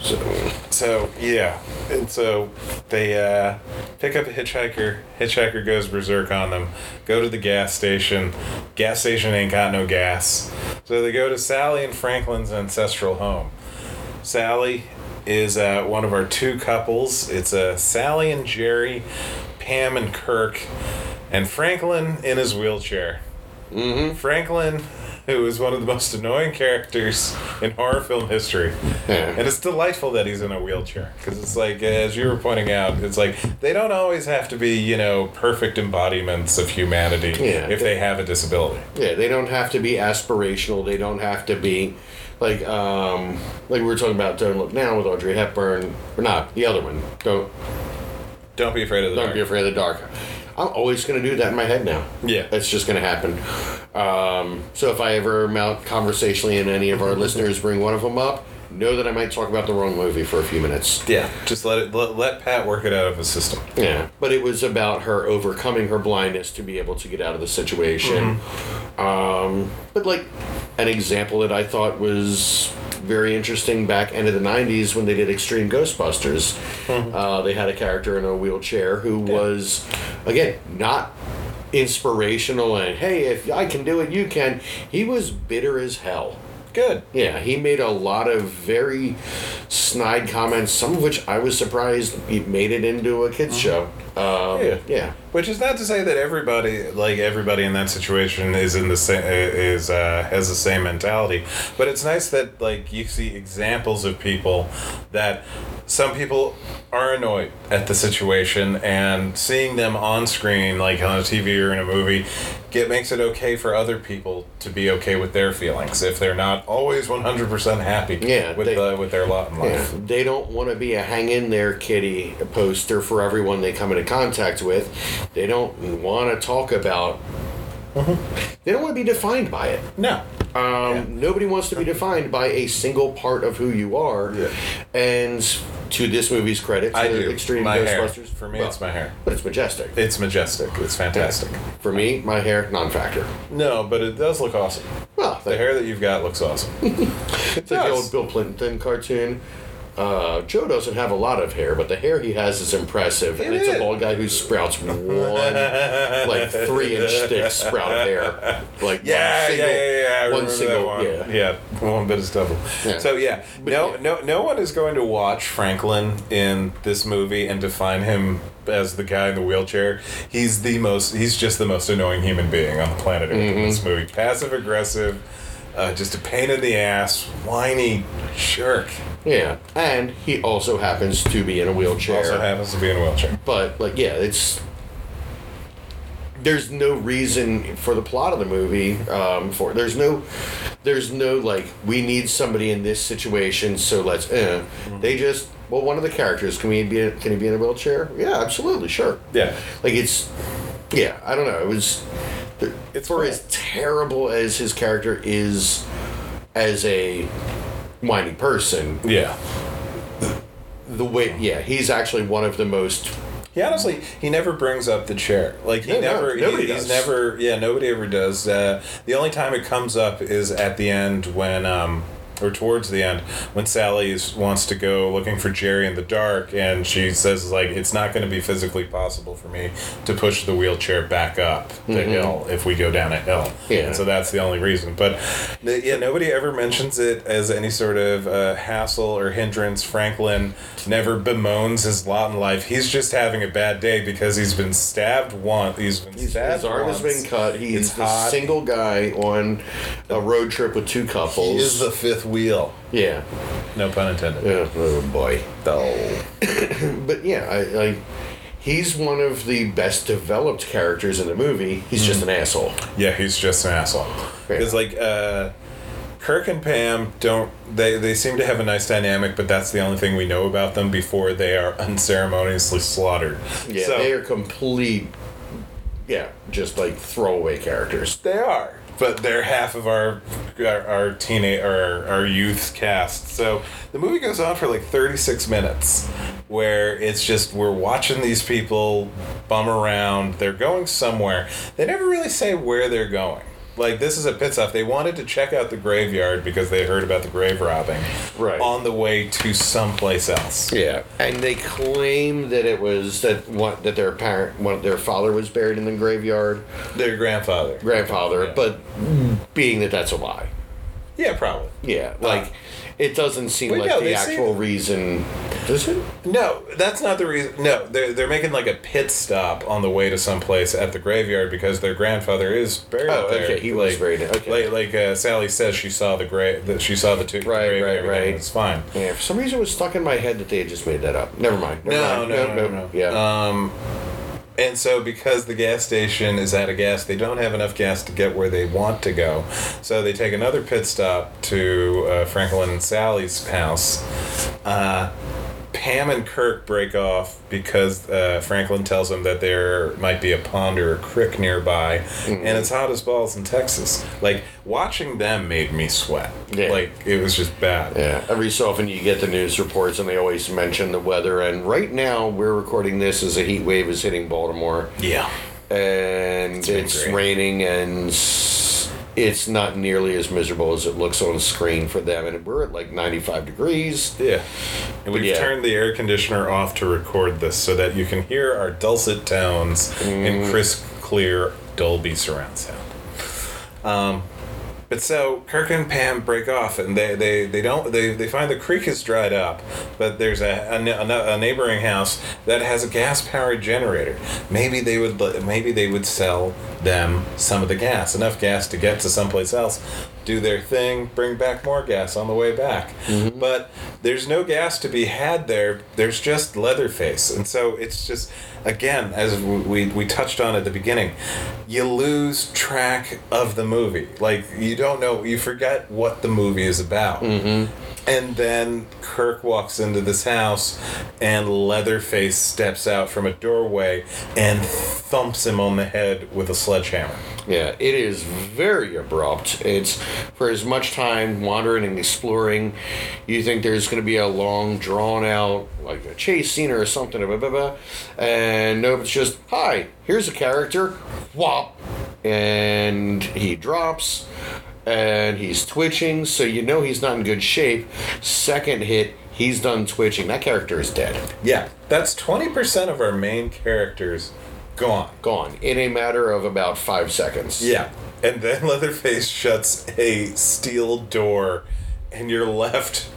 So, So yeah, and so they uh, pick up a hitchhiker. Hitchhiker goes berserk on them. Go to the gas station. Gas station ain't got no gas. So they go to Sally and Franklin's ancestral home. Sally is uh, one of our two couples. It's uh, Sally and Jerry, Pam and Kirk, and Franklin in his wheelchair. Mm-hmm. Franklin who is one of the most annoying characters in horror film history. Yeah. And it's delightful that he's in a wheelchair because it's like, as you were pointing out, it's like they don't always have to be, you know, perfect embodiments of humanity Yeah. if they have a disability. Yeah, they don't have to be aspirational. They don't have to be like um like we were talking about Don't Look Now with Audrey Hepburn. Or not, the other one. Don't Don't be afraid of the don't dark. be afraid of the dark. I'm always gonna do that in my head now. Yeah. It's just gonna happen. Um, so if I ever mount conversationally and any of our *laughs* listeners bring one of them up, know that I might talk about the wrong movie for a few minutes. Yeah, just let it let, let Pat work it out of his system. Yeah, but it was about her overcoming her blindness to be able to get out of the situation. Um, but like an example that I thought was very interesting back end of the '90s when they did Extreme Ghostbusters, uh, they had a character in a wheelchair who was, again, not inspirational and hey, if I can do it, you can. He was bitter as hell. Good. Yeah, he made a lot of very snide comments, some of which I was surprised he made it into a kids show. Um, Yeah. yeah, Which is not to say that everybody, like everybody in that situation, is in the same is uh, has the same mentality. But it's nice that like you see examples of people that some people are annoyed at the situation, and seeing them on screen, like on a TV or in a movie, get makes it okay for other people to be okay with their feelings if they're not always one hundred percent happy. Yeah, with they- the, with their lot in life. yeah. They don't want to be a hang in there kitty poster for everyone they come into contact with. They don't want to talk about. They don't want to be defined by it. No. Um, Nobody wants to be defined by a single part of who you are. Yeah. And to this movie's credit, I do. Extreme My hair. Ghostbusters. For me, well, it's my hair. But it's majestic. It's majestic. It's fantastic. For me, my hair, non-factor. No, but it does look awesome. Well, The hair that you've got looks awesome. *laughs* It's like the old Bill Clinton cartoon. Uh, Joe doesn't have a lot of hair, but the hair he has is impressive, and it's is. a bald guy who sprouts one like three inch thick sprout of hair, like Yeah, one single, yeah, yeah, yeah. I one single, that one. yeah. yeah, one bit of stubble. Yeah. So yeah, But no, yeah. no, no one is going to watch Franklin in this movie and define him as the guy in the wheelchair. He's the most. He's just the most annoying human being on the planet Earth in this Mm-hmm. movie. Passive aggressive, uh, just a pain in the ass, whiny jerk. Yeah, and he also happens to be in a wheelchair. Also happens to be in a wheelchair. but like, yeah, it's there's no reason for the plot of the movie. Um, for there's no, there's no like we need somebody in this situation, so let's. Eh. They just well, one of the characters can we be can he be in a wheelchair? Yeah, absolutely, sure. Yeah. Like it's, yeah, I don't know. It was, It's for cool. as terrible as his character is, as a whiny person, Yeah. the way yeah, he's actually one of the most He honestly, he never brings up the chair. Like he No, no, never, nobody he- he's never, yeah, nobody ever does. Uh, the only time it comes up is at the end when, um, or towards the end when Sally wants to go looking for Jerry in the dark, and she says like it's not going to be physically possible for me to push the wheelchair back up the hill if we go down a hill. Mm-hmm. Yeah. And so that's the only reason. But yeah, nobody ever mentions it as any sort of uh, hassle or hindrance. Franklin never bemoans his lot in life. He's just having a bad day because he's been stabbed once. He's been He's, stabbed his arm has been cut. He's It's the hot. single guy on a road trip with two couples. He is the fifth wheel. yeah. No pun intended. Yeah. Oh boy. Oh. *coughs* But yeah, I, I he's one of the best developed characters in the movie. He's just Hmm. an asshole. Yeah, he's just an asshole. Yeah. Because like uh, Kirk and Pam don't they they seem to have a nice dynamic, but that's the only thing we know about them before they are unceremoniously slaughtered. Yeah, so, they are complete. Yeah, just like throwaway characters. They are, but they're half of our our, our teenage our, our youth cast. So the movie goes on for like thirty six minutes, where it's just we're watching these people bum around. They're going somewhere. They never really say where they're going. Like this is a pit stop. They wanted to check out the graveyard because they heard about the grave robbing. Right. On the way to someplace else. Yeah, and they claim that it was that one that their parent, one their father was buried in the graveyard, Their grandfather. grandfather, Yeah. but being that that's a lie. Yeah, probably. Yeah, uh, like it doesn't seem Wait, like no, the actual seem- reason. Does it? No, that's not the reason. No, they're, they're making like a pit stop on the way to someplace at the graveyard because their grandfather is buried Oh, there. okay, he was like, buried- okay. Like, like uh, Sally says, she saw the grave. That she saw the two. Right, the right, right. It's fine. Yeah, for some reason it was stuck in my head that they had just made that up. Never mind. Never No, mind. no, no, no, Yeah. Um, and so because the gas station is out of gas, they don't have enough gas to get where they want to go. So they take another pit stop to uh, Franklin and Sally's house. Uh, Pam and Kirk break off because uh, Franklin tells them that there might be a pond or a creek nearby, and it's hot as balls in Texas. Like watching them made me sweat. Yeah. Like it was just bad. yeah. Every so often you get the news reports and they always mention the weather. And right now we're recording this as a heat wave is hitting Baltimore. Yeah. and been it's raining and it's not nearly as miserable as it looks on screen for them and we're at like 95 degrees Yeah. And we've yeah. turned the air conditioner off to record this so that you can hear our dulcet tones Mm. in crisp, clear Dolby surround sound. Um, but so Kirk and Pam break off, and they, they, they don't they, they find the creek is dried up, but there's a, a, a neighboring house that has a gas powered generator. Maybe they would maybe they would sell them some of the gas, enough gas to get to someplace else, do their thing, bring back more gas on the way back. Mm-hmm. But there's no gas to be had there. There's just Leatherface, and so it's just again as we we touched on at the beginning, you lose track of the movie. Like you don't know, you forget what the movie is about. Mm-hmm. And then Kirk walks into this house, and Leatherface steps out from a doorway and thumps him on the head with a sledgehammer. yeah it is very abrupt it's for as much time wandering and exploring you think there's going to be a long drawn out like a chase scene or something blah, blah, blah, and nope it's just hi here's a character whop and he drops and he's twitching, so you know he's not in good shape. Second hit, he's done twitching. That character is dead. Yeah, that's 20% of our main characters gone. Gone in a matter of about five seconds. Yeah. And then *laughs* Leatherface shuts a steel door, and you're left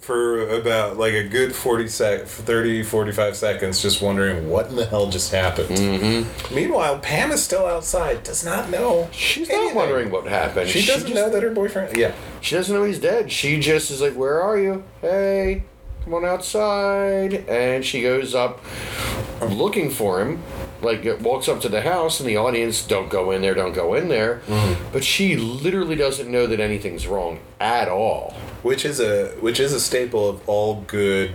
for about like a good 40 sec 30 45 seconds just wondering what in the hell just happened mm-hmm. meanwhile pam is still outside does not know She's not wondering what happened. she doesn't just- know that her boyfriend yeah She doesn't know he's dead. She just is like, Where are you? Hey, come on outside. And she goes up looking for him. Like, it walks up to the house, and the audience don't go in there, don't go in there. Mm-hmm. But she literally doesn't know that anything's wrong at all. which is a which is a staple of all good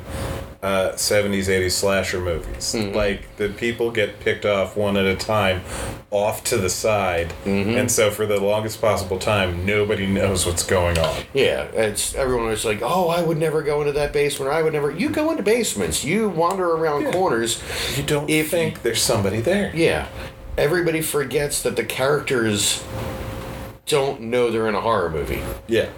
uh, 70s 80s slasher movies like the people get picked off one at a time off to the side and so for the longest possible time nobody knows what's going on Yeah, it's everyone was like, "Oh, I would never go into that basement. I would never." You go into basements. You wander around Yeah. corners. you don't If- think there's somebody there Yeah, everybody forgets that the characters don't know they're in a horror movie. yeah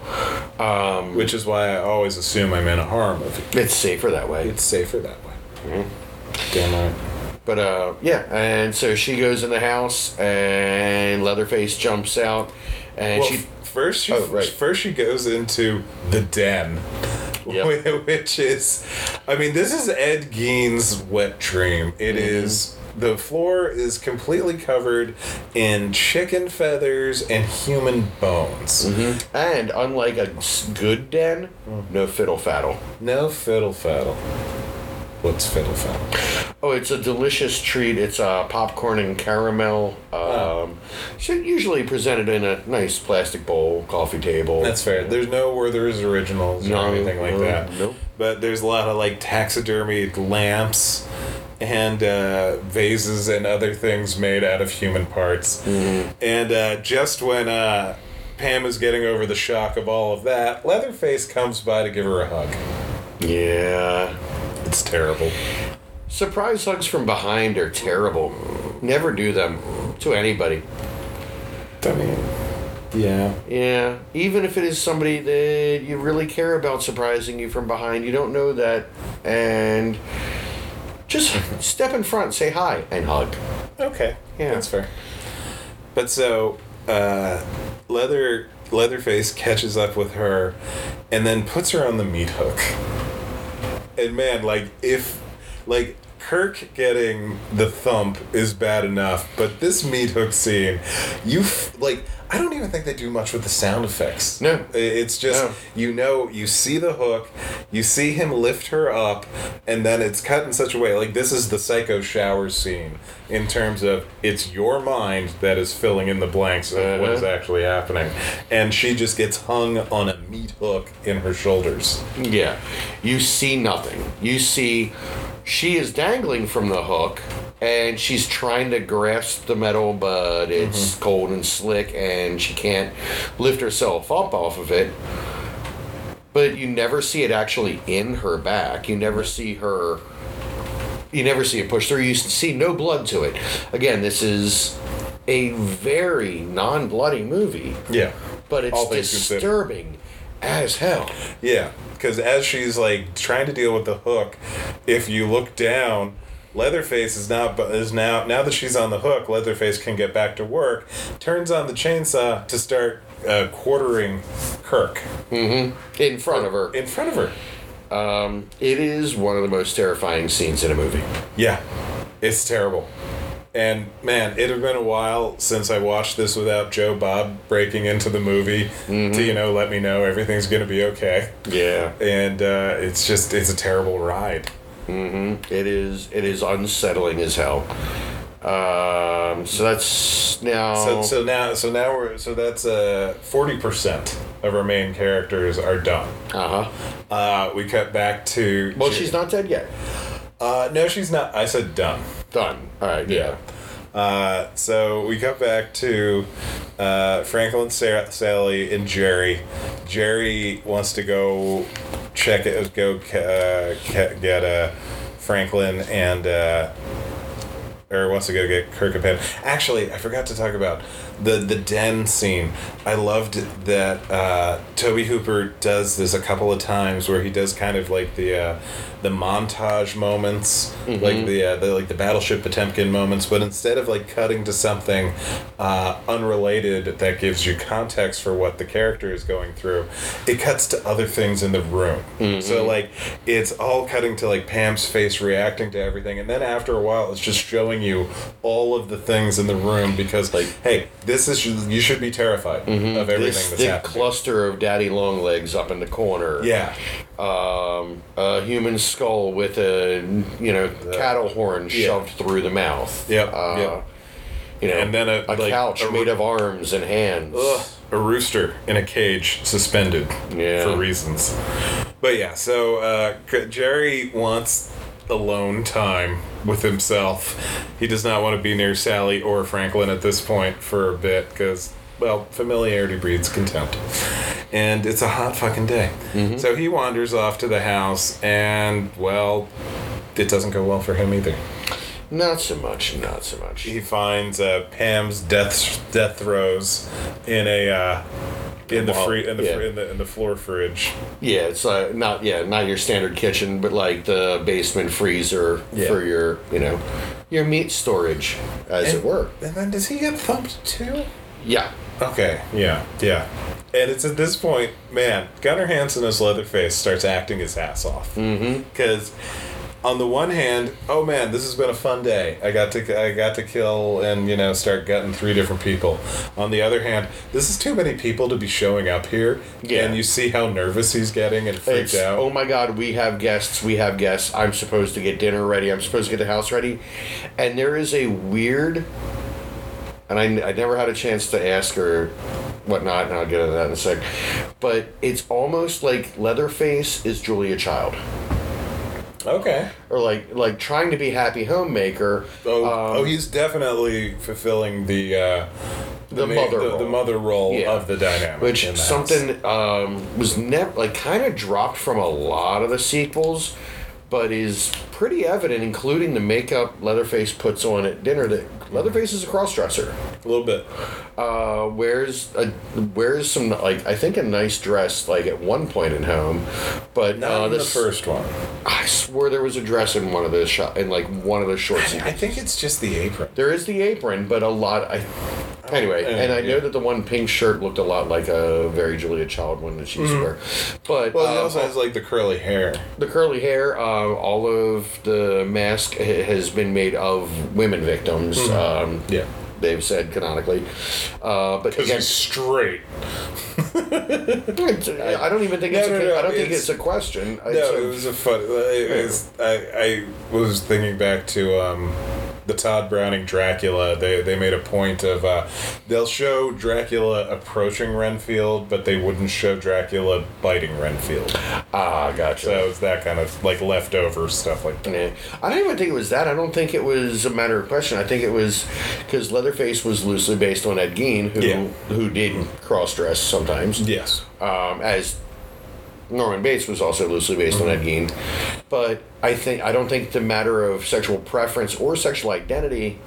um, which is why i always assume i'm in a horror movie It's safer that way. it's safer that way damn right But uh, yeah, and so she goes in the house, and Leatherface jumps out, and well, she. first she Oh, right. first she goes into the den Yep. *laughs* which is i mean this is ed gein's wet dream It Mm-hmm. is the floor is completely covered in chicken feathers and human bones Mm-hmm. And unlike a good den, no fiddle faddle. no fiddle faddle what's fiddle faddle Oh, it's a delicious treat. It's uh, popcorn and caramel. Um, so usually presented in a nice plastic bowl, coffee table. that's fair there's no werther's originals or anything like no, that nope. but there's a lot of like taxidermied lamps and uh, vases and other things made out of human parts. Mm-hmm. And uh, just when uh, Pam is getting over the shock of all of that, Leatherface comes by to give her a hug. Yeah. It's terrible. Surprise hugs from behind are terrible. Never do them to anybody. I mean, yeah. Yeah, even if it is somebody that you really care about surprising you from behind, you don't know that, and just step in front, say hi, and hug. Okay. Yeah. That's fair. But so, uh, Leather Leatherface catches up with her, and then puts her on the meat hook. And man, like if, like Kirk getting the thump is bad enough, but this meat hook scene, you f- like. I don't even think they do much with the sound effects. No. It's just No. you know you see the hook, you see him lift her up, and then it's cut in such a way like this is the psycho shower scene in terms of it's your mind that is filling in the blanks of what is Uh-huh. actually happening, and she just gets hung on a meat hook in her shoulders. Yeah. You see nothing. You see she is dangling from the hook and she's trying to grasp the metal, but it's mm-hmm. cold and slick and she can't lift herself up off of it. But you never see it actually in her back. You never mm-hmm. see her. You never see it push through. You see no blood to it. Again, this is a very non bloody movie, Yeah. but it's disturbing as hell. Yeah, because as she's like trying to deal with the hook, if you look down, Leatherface is now is now now that she's on the hook, Leatherface can get back to work. Turns on the chainsaw to start uh, quartering Kirk in front of her. in front of her. Um, it is one of the most terrifying scenes in a movie. Yeah, it's terrible. And man, it had been a while since I watched this without Joe Bob breaking into the movie to you know let me know everything's gonna be okay. Yeah, And uh, it's just it's a terrible ride. It is. It is unsettling as hell. Um, so that's now. So, so now so now we're so that's uh forty percent of our main characters are done. uh huh. Uh, we cut back to Well, she's not dead yet. uh no she's not I said done. Done. All right. Yeah. Uh, so we cut back to uh, Franklin, Sarah, Sally, and Jerry. Jerry wants to go check it, go uh, get uh, Franklin and uh, or wants to go get Kirk and Pam. Actually, I forgot to talk about the the den scene. I loved that uh, Tobe Hooper does this a couple of times where he does kind of like the uh, the montage moments, like the, uh, the like the Battleship Potemkin moments, but instead of like cutting to something uh, unrelated that gives you context for what the character is going through, it cuts to other things in the room. So like it's all cutting to like Pam's face reacting to everything, and then after a while, it's just showing you all of the things in the room because like, hey, this is you should be terrified of everything This that's thick happening. cluster of daddy long legs up in the corner. yeah, Um, a human skull with a you know cattle horn Yeah. shoved through the mouth. Yep, Uh, yep. You know, And then a- a like, couch a- made of arms and hands. Ugh, a rooster in a cage suspended Yeah. for reasons. But yeah, so uh, Jerry wants alone time with himself. He does not want to be near Sally or Franklin at this point for a bit because, well, familiarity breeds contempt. And it's a hot fucking day. So he wanders off to the house, and, well, it doesn't go well for him either. Not so much. Not so much. He finds uh, Pam's death death throes in a uh, in the free in the, yeah. fr- in the in the floor fridge. Yeah, it's uh, not yeah not your standard kitchen, but like the basement freezer Yeah. for your you know your meat storage, as it were. And then does he get thumped too? Yeah. Okay, yeah, yeah. And it's at this point, man, Gunnar Hansen as Leatherface starts acting his ass off. Because on the one hand, oh man, this has been a fun day. I got to I got to kill and you know start gutting three different people. On the other hand, this is too many people to be showing up here. Yeah. And you see how nervous he's getting and freaked It's, out. oh my god, we have guests, we have guests. I'm supposed to get dinner ready, I'm supposed to get the house ready. And there is a weird, and I, I never had a chance to ask her whatnot, and I'll get into that in a sec. But it's almost like Leatherface is Julia Child. Okay. Or like like trying to be happy homemaker. Oh, um, oh, he's definitely fulfilling the uh, The ma- mother the, role. the mother role Yeah. of the dynamic. which in something um, was never like kind of dropped from a lot of the sequels, but is pretty evident, including the makeup Leatherface puts on at dinner. That Leatherface is a crossdresser. a little bit. Uh, wears a wears some like I think a nice dress like at one point in home, but Not uh, in the first one. I swear there was a dress in one of those shot in like one of those shorts. I sequences. think it's just the apron. There is the apron, but a lot I Anyway, and I know that the one pink shirt looked a lot like a very Julia Child one that she used to wear. But Well, he uh, also has like the curly hair. the curly hair, uh, all of the mask has been made of women victims. Um, Yeah. They've said canonically, uh, but Because again, he's straight. I don't even think No, it's. no, a, no, I don't think it's- it's a question. No, It's a- it was a fun. It was, I, I was thinking back to um, the Tod Browning Dracula. They they made a point of uh, they'll show Dracula approaching Renfield, but they wouldn't show Dracula biting Renfield. ah, gotcha. So it was that kind of like leftover stuff like that. Yeah. I don't even think it was that. I don't think it was a matter of question. I think it was because Leatherface was loosely based on Ed Gein, who Yeah. who did cross dress sometimes. Yes. um, as Norman Bates was also loosely based on mm-hmm. Ed Gein. But I think I don't think the matter of sexual preference or sexual identity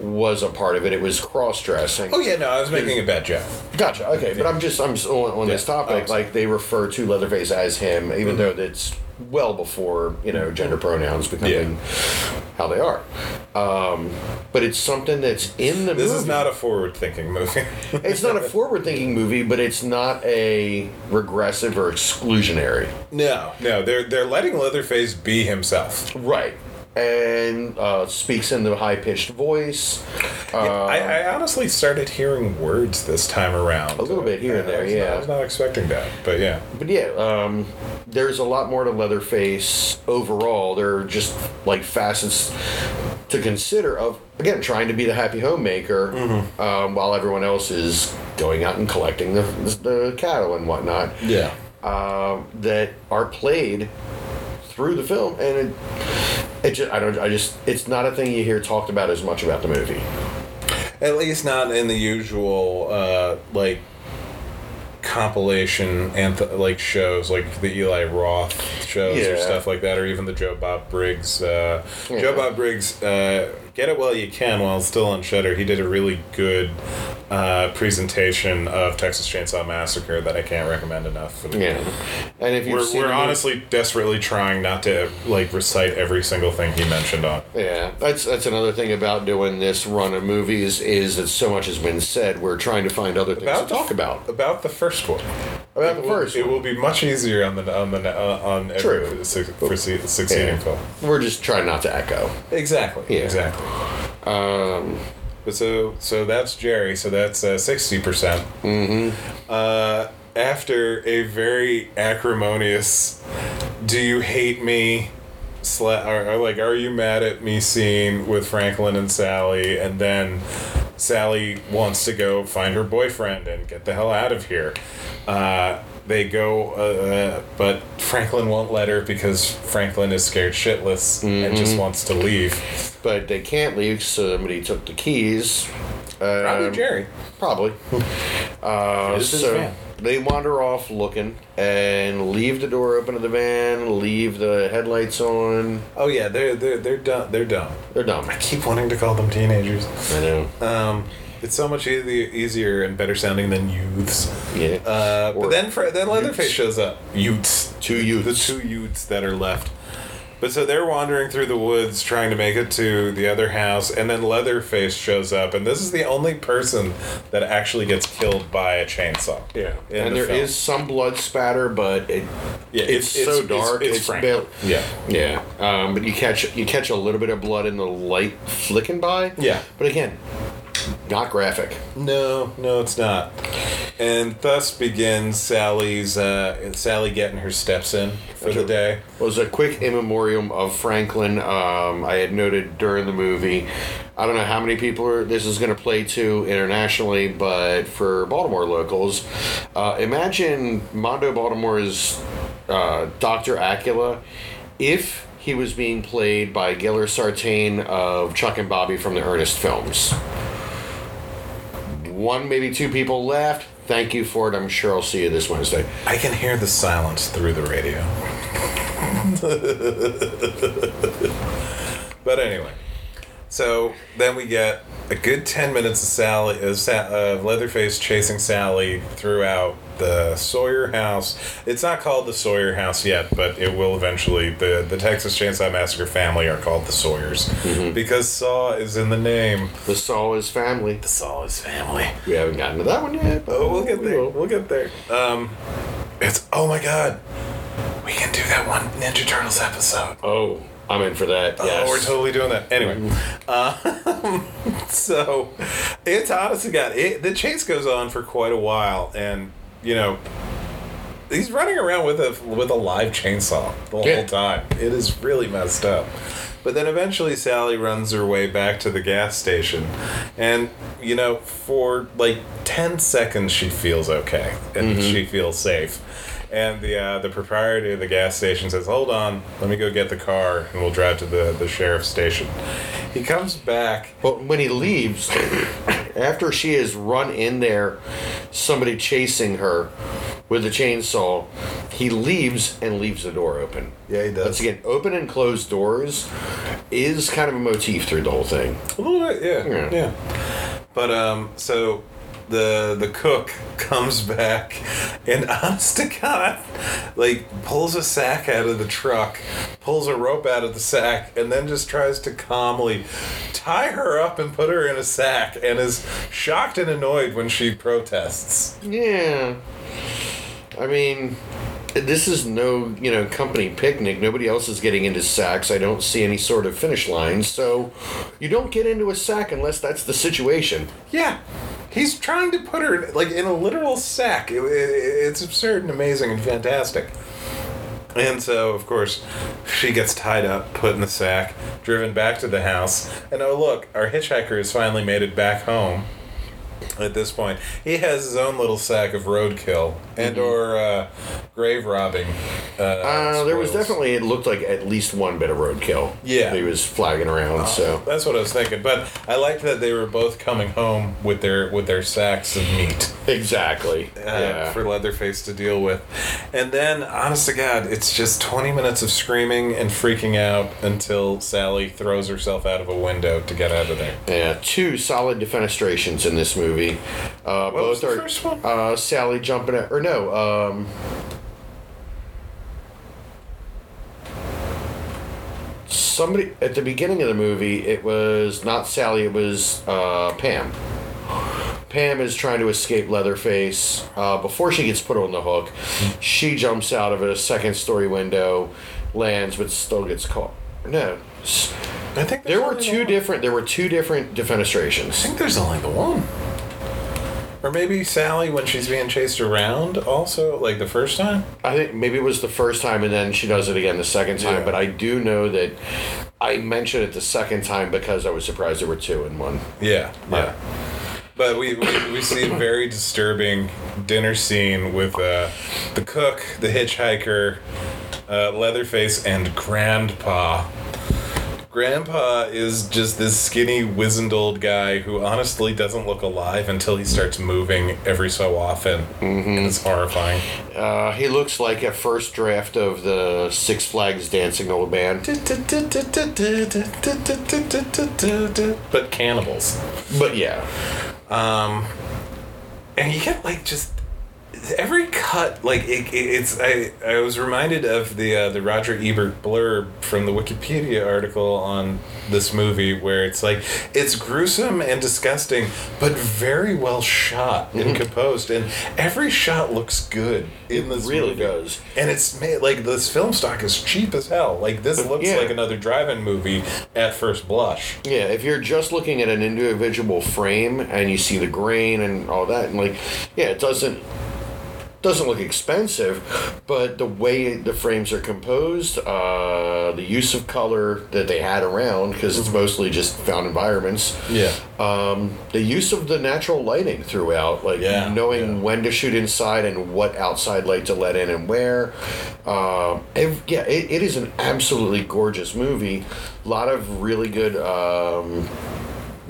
was a part of it. It was cross dressing. Oh yeah, no, I was making a bad joke. Gotcha. Okay, but I'm just I'm s- on, on this topic. Oh, like they refer to Leatherface as him, even though that's well before you know gender pronouns becoming how they are. Um, but it's something that's in the This movie. is not a forward-thinking movie. *laughs* it's not a forward-thinking movie, but it's not a regressive or exclusionary. no, no, they're they're letting Leatherface be himself. Right. And uh, speaks in the high pitched voice. Uh, I, I honestly started hearing words this time around. A little bit here and I there, not- yeah. I was not expecting that, but yeah. but yeah, um, there's a lot more to Leatherface overall. There are just like facets to consider of, again, trying to be the happy homemaker Mm-hmm. um, while everyone else is going out and collecting the, the cattle and whatnot. Yeah. um, that are played through the film, and it, it just, I don't, I just, it's not a thing you hear talked about as much about the movie. At least not in the usual uh, like compilation anth- like shows like the Eli Roth shows or stuff like that or even the Joe Bob Briggs uh, Yeah. Joe Bob Briggs uh, get it while you can while it's still on Shudder he did a really good uh, presentation of Texas Chainsaw Massacre that I can't recommend enough Yeah, and if we're, we're movie- honestly desperately trying not to like recite every single thing he mentioned on yeah, that's that's another thing about doing this run of movies is that so much has been said. We're trying to find other things to the- talk about. about the first one. About It the will- first it will be much easier on the on the uh, on True. every su- succe- succeeding Yeah. film. We're just trying not to echo. Exactly. Yeah. Exactly. Um, But so so that's Jerry. So that's uh, sixty percent. Mm-hmm. Uh, after a very acrimonious, "Do you hate me?" Sla- or, or like, are you mad at me scene with Franklin and Sally, and then Sally wants to go find her boyfriend and get the hell out of here. Uh, they go, uh, but Franklin won't let her because Franklin is scared shitless and just wants to leave. but they can't leave. So somebody took the keys. Probably Um, Jerry. Probably. *laughs* Uh, It is his so. They wander off looking and leave the door open to the van, leave the headlights on. Oh yeah, they're they're they're dumb. They're dumb. They're dumb. I keep wanting to call them teenagers. I know. Um, it's so much easier, easier and better sounding than youths. Yeah. Uh, but then Fre- then Leatherface youths. shows up. Youths. Two youths. The two youths that are left. But so they're wandering through the woods trying to make it to the other house, and then Leatherface shows up, and this is the only person that actually gets killed by a chainsaw. Yeah. and the there is film. some blood spatter, but it Yeah, it's, it's- so it's- dark. it's- It's, it's Frank. Yeah. Yeah. Um, but you catch you catch a little bit of blood in the light flicking by. Yeah. But again, not graphic. No, no, it's not. And thus begins Sally's uh, Sally getting her steps in for the day. was a quick in memoriam of Franklin. Um, I had noted during the movie. I don't know how many people are, this is going to play to internationally, but for Baltimore locals, uh, imagine Mondo Baltimore's uh, Dr. Acula if he was being played by Gailard Sartain of Chuck and Bobby from the Ernest films. One, maybe two people left. Thank you for it. I'm sure I'll see you this Wednesday. I can hear the silence through the radio. *laughs* but anyway, so then we get a good ten minutes of Sally, of Sa- of Leatherface chasing Sally throughout the Sawyer house. It's not called the Sawyer house yet, but it will eventually. the The Texas Chainsaw Massacre family are called the Sawyers because Saw is in the name. The Saw is family. The Saw is family. We haven't gotten to that one yet. but Oh, we'll get there. will. We'll get there. Um, it's oh my god, we can do that one Ninja Turtles episode. Oh, I'm in for that. Yes. Oh, we're totally doing that. Anyway, uh, *laughs* so it's honestly got it, the chase goes on for quite a while, and you know, he's running around with a with a live chainsaw the Yeah. whole time. It is really messed up. But then eventually Sally runs her way back to the gas station, and you know, for like ten seconds she feels okay and she feels safe. And the uh, the proprietor of the gas station says, "Hold on, let me go get the car, and we'll drive to the the sheriff's station." He comes back. But when he leaves, after she has run in there, somebody chasing her with a chainsaw, he leaves and leaves the door open. Yeah, he does. Once again, open and closed doors is kind of a motif through the whole thing. A little bit, yeah, Yeah. yeah. But um, so the the cook *laughs* comes back and *laughs* honest to God, like pulls a sack out of the truck, pulls a rope out of the sack, and then just tries to calmly tie her up and put her in a sack, and is shocked and annoyed when she protests. Yeah. I mean, this is no, you know, company picnic. Nobody else is getting into sacks. I don't see any sort of finish line. So you don't get into a sack unless that's the situation. Yeah. He's trying to put her like in a literal sack. It, it- it's absurd and amazing and fantastic. And so, of course, she gets tied up, put in the sack, driven back to the house. And oh, look, our hitchhiker has finally made it back home. At this point, he has his own little sack of roadkill and or uh, grave robbing. Uh, Uh, there was definitely, it looked like at least one bit of roadkill. Yeah. He was flagging around, so. That's what I was thinking. But I liked that they were both coming home with their with their sacks of meat. Exactly. uh, yeah. for Leatherface to deal with. And then, honest to God, it's just 20 minutes of screaming and freaking out until Sally throws herself out of a window to get out of there. Yeah, two solid defenestrations in this movie. Uh, What both was the are first one? Uh, Sally jumping at, or no, um, somebody at the beginning of the movie. It was not Sally. It was uh, Pam. Pam is trying to escape Leatherface. Uh, before she gets put on the hook, she jumps out of a second story window, lands, but still gets caught. No, I think there were two different. There were two different defenestrations. I think there's only the one. Or maybe Sally when she's being chased around, also like the first time. I think maybe it was the first time, and then she does it again the second time. Yeah. But I do know that I mentioned it the second time because I was surprised there were two in one. Yeah, yeah. But we, we, we see a very disturbing dinner scene with uh, the cook, the hitchhiker, uh, Leatherface, and Grandpa. Grandpa is just this skinny, wizened old guy who honestly doesn't look alive until he starts moving every so often. And it's horrifying. Uh, he looks like a first draft of the Six Flags Dancing Old Man, But cannibals. But yeah, and you get like just every cut like it, it, it's I, I was reminded of the uh, the Roger Ebert blurb from the Wikipedia article on this movie where it's like it's gruesome and disgusting but very well shot and composed and every shot looks good in this really movie. does. and it's made like this film stock is cheap as hell like this looks Yeah. like another drive-in movie at first blush yeah. If you're just looking at an individual frame and you see the grain and all that, and like, yeah, it doesn't doesn't look expensive, but the way the frames are composed, uh, the use of color that they had around, because it's mostly just found environments. yeah Um, the use of the natural lighting throughout, like Yeah, knowing yeah. when to shoot inside and what outside light to let in and where. Um, yeah, it, it is an absolutely gorgeous movie. A lot of really good um,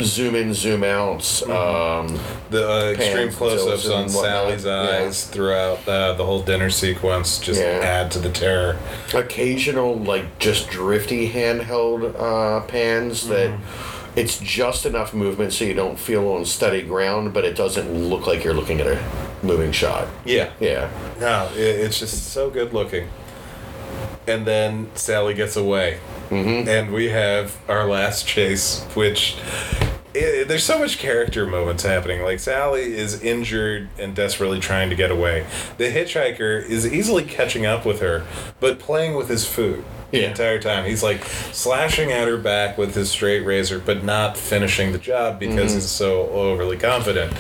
zoom in, zoom outs. Um, the uh, extreme Pans, close-ups on and whatnot, Sally's eyes throughout uh, the whole dinner sequence just Yeah. add to the terror. occasional, like just drifty handheld uh, pans that. It's just enough movement so you don't feel on steady ground, but it doesn't look like you're looking at a moving shot. Yeah. Yeah. No, it, it's just so good looking. And then Sally gets away. Mm-hmm. And we have our last chase, which. It, there's so much character moments happening. Like Sally is injured and desperately trying to get away. The hitchhiker is easily catching up with her, but playing with his food the Yeah. entire time. He's like slashing at her back with his straight razor, but not finishing the job because mm-hmm. he's so overly confident.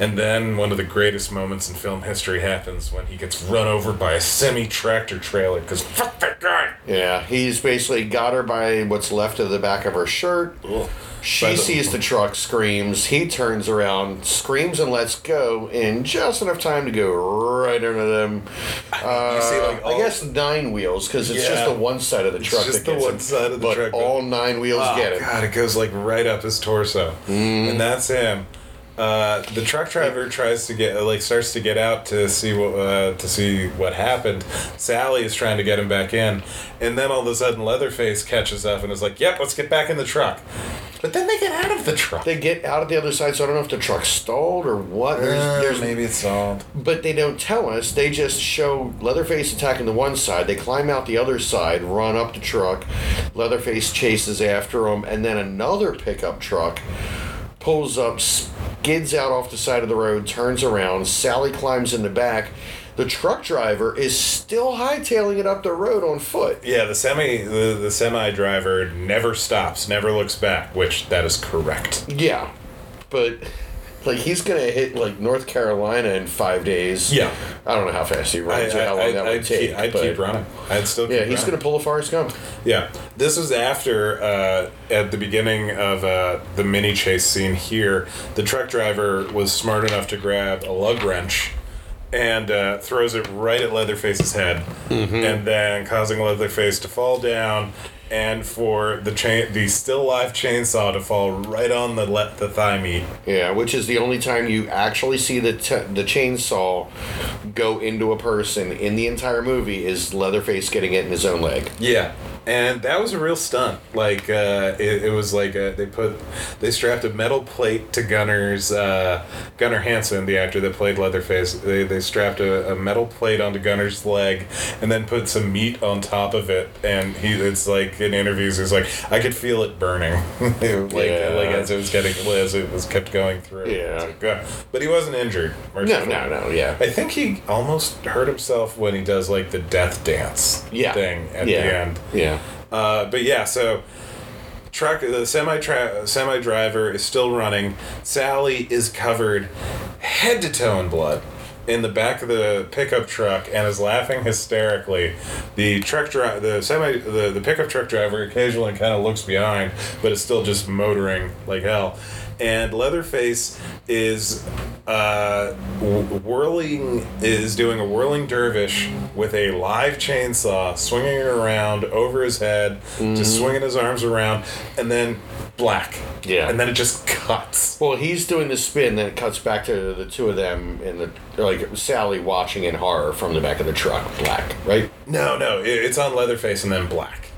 And then one of the greatest moments in film history happens when he gets run over by a semi tractor trailer because fuck that guy. Yeah, he's basically got her by what's left of the back of her shirt. She sees the truck, screams. He turns around, screams, and lets go in just enough time to go right under them. Uh, you see, like, I guess nine wheels because it's just the one side of the truck. just that the one him. side of the but truck all nine wheels Oh, get it. God, it goes like right up his torso, and that's him. Uh, the truck driver tries to get like starts to get out to see what uh, to see what happened. Sally is trying to get him back in, and then all of a sudden Leatherface catches up and is like, "Yep, let's get back in the truck." But then they get out of the truck. They get out of the other side, so I don't know if the truck's stalled or what. There's, Uh, there's maybe it's solved. But they don't tell us. They just show Leatherface attacking the one side. They climb out the other side, run up the truck. Leatherface chases after them, and then another pickup truck pulls up, skids out off the side of the road, turns around. Sally climbs in the back. The truck driver is still hightailing it up the road on foot. Yeah, the semi the, the semi driver never stops, never looks back, which that is correct. Yeah, but like he's gonna hit like North Carolina in five days. Yeah. I don't know how fast he I, runs or how long I, that I, would take. keep, I'd keep running. I'd still keep Yeah, he's running. gonna pull a Forrest Gump. Yeah, this was after uh, at the beginning of uh, the mini chase scene here. The truck driver was smart enough to grab a lug wrench and uh, throws it right at Leatherface's head, and then causing Leatherface to fall down. And for the chain, the still live chainsaw to fall right on the le- the thigh meat. Yeah, which is the only time you actually see the t- the chainsaw go into a person in the entire movie is Leatherface getting it in his own leg. Yeah, and that was a real stunt. Like uh, it, it was like uh they put they strapped a metal plate to Gunnar's uh, Gunnar Hansen, the actor that played Leatherface. They, they strapped a, a metal plate onto Gunnar's leg and then put some meat on top of it. And he it's like in interviews he's like I could feel it burning, *laughs* like Yeah. like as it was getting as it was kept going through. Yeah. Like, but he wasn't injured. No, no, no, yeah. I think he almost hurt himself when he does like the death dance Yeah. thing at yeah. the end. Yeah. Uh, but yeah, so truck the semi semi driver is still running. Sally is covered head to toe in blood in the back of the pickup truck and is laughing hysterically. The truck dri- the semi the, the pickup truck driver occasionally kind of looks behind, but is still just motoring like hell. And Leatherface is uh, whirling is doing a whirling dervish with a live chainsaw, swinging it around over his head, just swinging his arms around, and then black. Yeah. and then it just cuts. Well, he's doing the spin, then it cuts back to the two of them in the like Sally watching in horror from the back of the truck, black, right? No, no, it's on Leatherface and then black.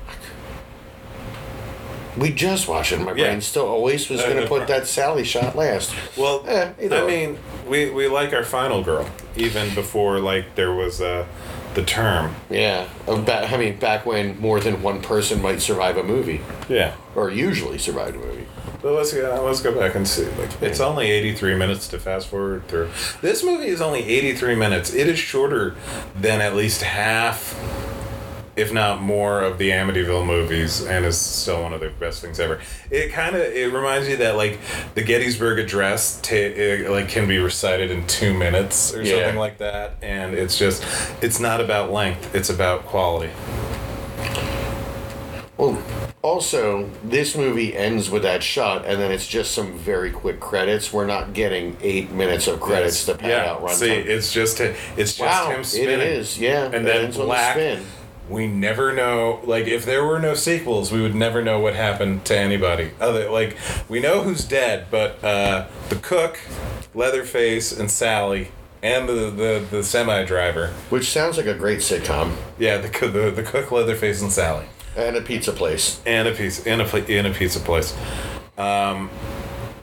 We just watched it. My Yeah. brain still always was Uh, going to put that Sally shot last. Well, Eh, either I way. mean, we we like our final girl even before like there was uh, the term. Yeah, ba- I mean, back when more than one person might survive a movie, Yeah. or usually survive a movie. But let's go, let's go back and see. Like, it's only 83 minutes to fast forward through. This movie is only 83 minutes. It is shorter than at least half, if not more, of the Amityville movies, and is still one of the best things ever. It kind of it reminds me that like the Gettysburg Address ta- it, like can be recited in two minutes or Yeah. something like that, and it's just it's not about length. It's about quality. Well, also, this movie ends with that shot, and then it's just some very quick credits. We're not getting eight minutes of credits to pad yeah. out runtime. See, it's just it's just wow, him it spinning. is. Yeah, and then ends on the black. spin. We never know. Like, if there were no sequels, we would never know what happened to anybody. Other like, we know who's dead, but uh, the cook, Leatherface, and Sally, and the the, the semi driver. Which sounds like a great sitcom Yeah, the, the the cook, Leatherface, and Sally, and a pizza place. and a pizza in a in a pizza place. Um,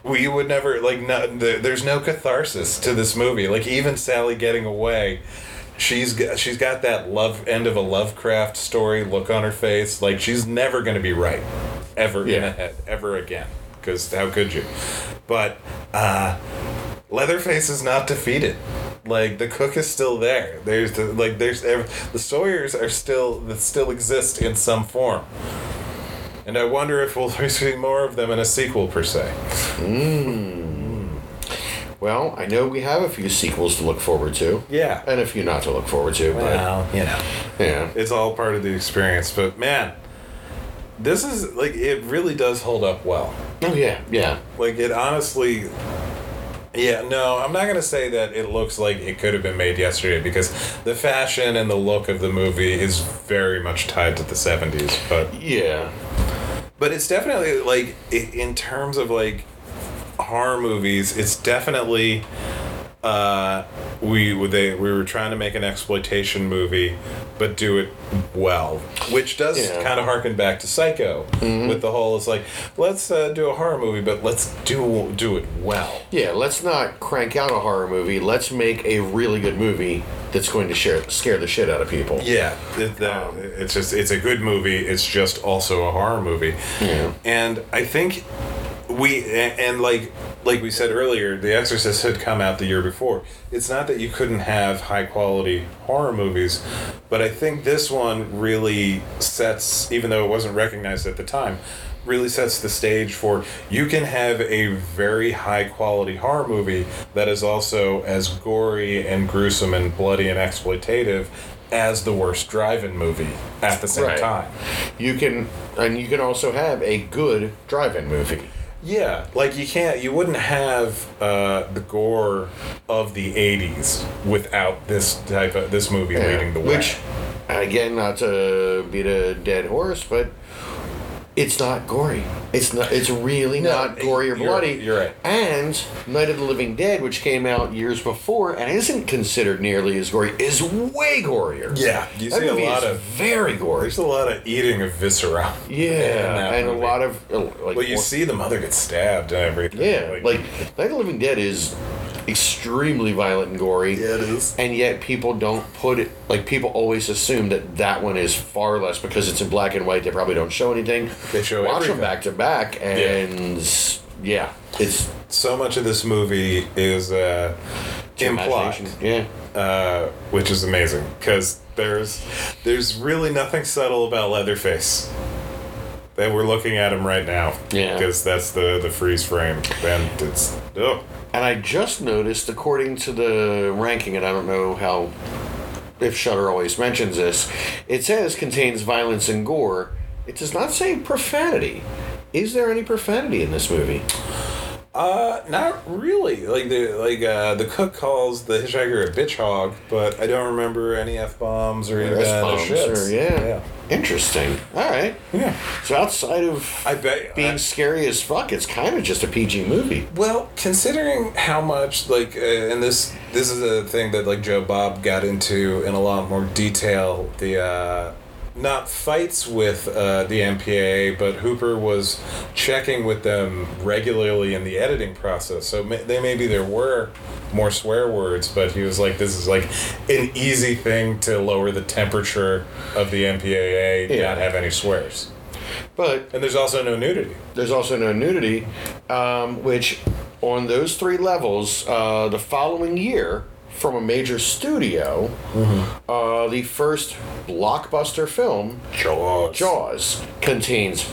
we would never like no, the, there's no catharsis to this movie like even sally getting away she's got, she's got that love end of a lovecraft story look on her face. Like she's never going to be right ever in a head ever again because how could you? But uh leatherface is not defeated. Like the cook is still there. There's the, like there's the sawyers are still that still exist in some form. And I wonder if we'll *laughs* see more of them in a sequel per se. Well, I know we have a few sequels to look forward to. Yeah. And a few not to look forward to, Well, you know, yeah. it's all part of the experience. But man, this is like it really does hold up well. Oh yeah, yeah. Like it honestly. Yeah, no, I'm not gonna say that it looks like it could have been made yesterday because the fashion and the look of the movie is very much tied to the '70s. But Yeah. But it's definitely like in terms of like horror movies, it's definitely uh we they we were trying to make an exploitation movie but do it well which does Yeah. kind of harken back to psycho with the whole it's like let's uh, do a horror movie but let's do do it well Yeah, let's not crank out a horror movie. Let's make a really good movie that's going to share, scare the shit out of people. Yeah, it, that, it's just it's a good movie. It's just also a horror movie, Yeah. and I think we and, and like like we said earlier, The Exorcist had come out the year before. It's not that you couldn't have high quality horror movies, but I think this one really sets, even though it wasn't recognized at the time. Really sets the stage for you can have a very high quality horror movie that is also as gory and gruesome and bloody and exploitative as the worst drive-in movie at the same Right. time. You can, and you can also have a good drive-in movie. Yeah, like you can't, you wouldn't have uh, the gore of the '80s without this type of this movie leading the way. Which, again, not to beat a dead horse, but it's not gory. It's not. It's really No, not gory or you're- bloody. you're right. And Night of the Living Dead, which came out years before and isn't considered nearly as gory, is way gorier. Yeah, you that see a lot of- very gory. there's a lot of eating of viscera. Yeah, and movie. a lot of uh, like. Well, you more- see the mother get stabbed and everything. Yeah, like Night of the Living Dead is extremely violent and gory. Yeah, it is. And yet people don't put it like people always assume that that one is far less because it's in black and white. They probably don't show anything. They show Watch everything. them back to back, and yeah, it's so much of this movie is uh, implied. Yeah. uh, which is amazing because there's there's really nothing subtle about Leatherface. That we're looking at him right now. Yeah. Because that's the the freeze frame, and it's oh And I just noticed, according to the ranking, and I don't know how, if Shudder always mentions this, it says contains violence and gore. It does not say profanity. Is there any profanity in this movie? Uh not really like the like uh the cook calls the hitchhiker a bitch hog, but I don't remember any f bombs or any bad shits. or- yeah. yeah Interesting. All right. yeah. So outside of I bet being I- scary as fuck, it's kind of just a PG movie. Well, considering how much like, uh, and this this is a thing that like Joe Bob got into in a lot more detail. The uh, not fights with uh, the MPAA, but Hooper was checking with them regularly in the editing process. So ma- they maybe there were more swear words, but he was like, "This is like an easy thing to lower the temperature of the MPAA, Yeah. not have any swears." But And there's also no nudity. there's also no nudity, um, which on those three levels, uh, the following year, from a major studio, uh, the first blockbuster film, Jaws. Jaws, contains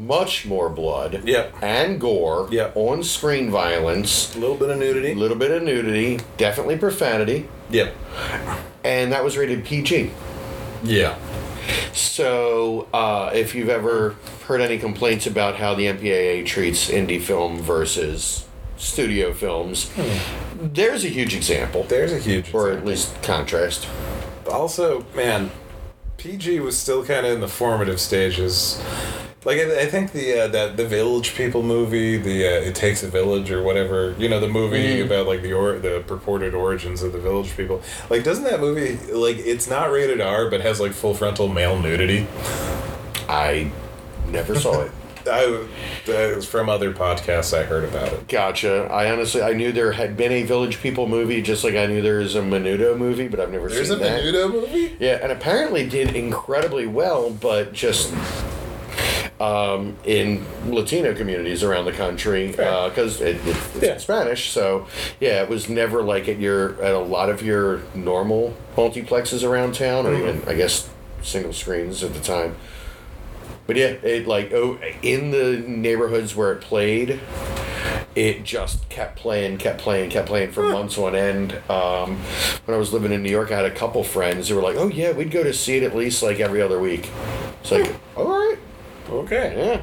much more blood Yep. and gore, Yep. on screen violence, A little bit of nudity. a little bit of nudity, definitely profanity, Yep. and that was rated PG. Yeah. So, uh, if you've ever heard any complaints about how the MPAA treats indie film versus studio films, there's a huge example, There's a huge. or at least contrast. also, man, PG was still kind of in the formative stages. Like I, I think the uh, that the Village People movie, the uh, It Takes a Village or whatever, you know, the movie about like the or the purported origins of the Village People. Like, doesn't that movie like it's not rated R, but has like full frontal male nudity? I never saw it. *laughs* I, that was from other podcasts I heard about it. Gotcha. I honestly, I knew there had been a Village People movie, just like I knew there was a Menudo movie, but I've never There's seen that. There's a. Menudo movie? Yeah, and apparently did incredibly well, but just um, in Latino communities around the country because it, it, it's Yeah. in Spanish. So yeah, it was never like at your at a lot of your normal multiplexes around town, or Mm-hmm. even I guess single screens at the time. But yeah, it like oh, in the neighborhoods where it played, it just kept playing, kept playing, kept playing for months on end. Um, when I was living in New York, I had a couple friends who were like, "Oh yeah, we'd go to see it at least like every other week." It's like, all right, Okay. yeah,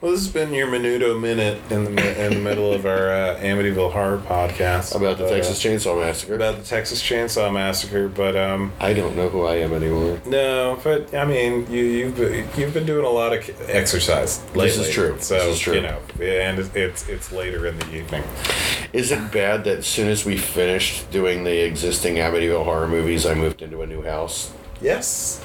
Well, this has been your Menudo minute in the in the middle of our uh, Amityville horror podcast about the uh, Texas Chainsaw Massacre. about the Texas Chainsaw Massacre. But um, I don't know who I am anymore. no, but I mean, you you've been, you've been doing a lot of exercise lately. This is true. So This is true. you know, and it's it's, it's later in the evening. Is it bad that as soon as we finished doing the existing Amityville horror movies, I moved into a new house? Yes.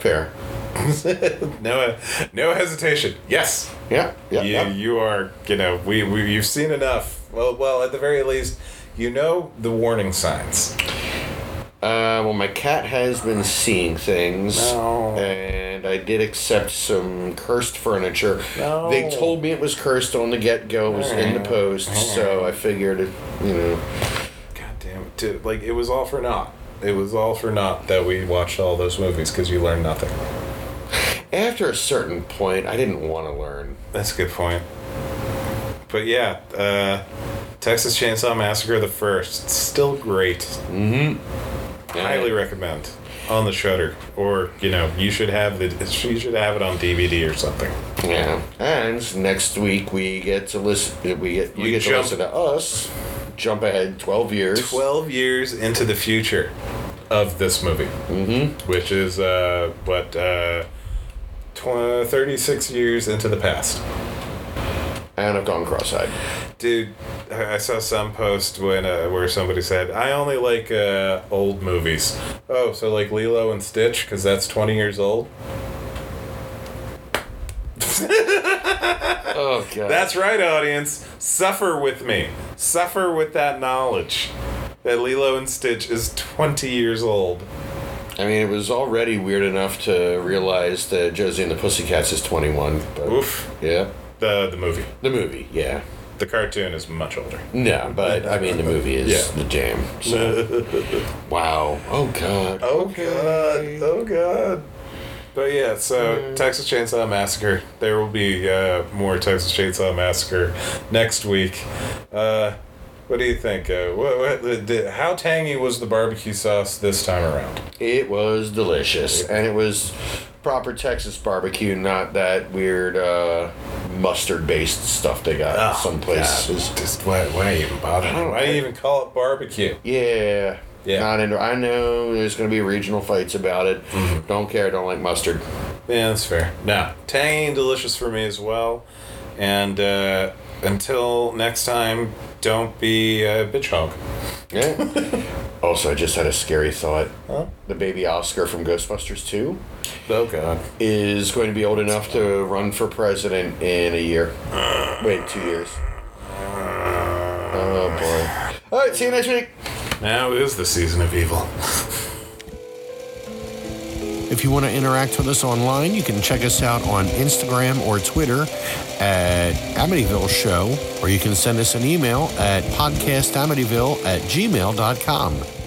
Fair. *laughs* no, no hesitation. Yes. Yeah. Yeah. you, yeah. you are, you know, we, we you've seen enough. Well, well, at the very least, you know the warning signs. Uh, well, my cat has been seeing things, No. and I did accept some cursed furniture. No. They told me it was cursed on the get go. It was in the post, so I figured, it, you know, God damn it, dude! Like it was all for naught. It was all for naught that we watched all those movies because you learned nothing. After a certain point, I didn't want to learn. That's a good point. But yeah, uh, Texas Chainsaw Massacre the first, still great. Highly recommend on the Shudder, or you know, you should have the you should have it on DVD or something. Yeah, and next week we get to listen. We get you We get to listen to us. Jump ahead twelve years. 12 years into the future of this movie, mm-hmm. which is uh, what uh, tw- 36 years into the past. and I've gone cross-eyed. Dude, I I saw some post when uh, where somebody said, "I only like uh, old movies." Oh, so like Lilo and Stitch because that's 20 years old. *laughs* Oh god. That's right, audience. Suffer with me. Suffer with that knowledge that Lilo and Stitch is 20 years old. I mean, it was already weird enough to realize that Josie and the Pussycats is 21. But Oof. Yeah. The the movie. The movie, yeah. The cartoon is much older. No, but I mean, the movie is Yeah. the jam. So. *laughs* wow. Oh god. Oh god. Oh god. But yeah, so Texas Chainsaw Massacre. There will be uh, more Texas Chainsaw Massacre next week. Uh, what do you think? Uh, what, what, the, the, how tangy was the barbecue sauce this time around? It was delicious, and it was proper Texas barbecue, not that weird uh, mustard-based stuff they got some places. Just why, why even bother? Why do you even call it barbecue? Yeah. Yeah. Not into. I know there's going to be regional fights about it. Mm-hmm. Don't care. Don't like mustard. Yeah, that's fair. No, tangy and delicious for me as well. And uh, until next time, don't be a bitch hog. Yeah. *laughs* also, I just had a scary thought. Huh? The baby Oscar from Ghostbusters 2 Oh god. is going to be old enough to run for president in a year. Wait, two years. Oh boy. All right. See you next week. Now is the season of evil. *laughs* If you want to interact with us online, you can check us out on Instagram or Twitter at Amityville Show, or you can send us an email at podcastamityville at gmail.com.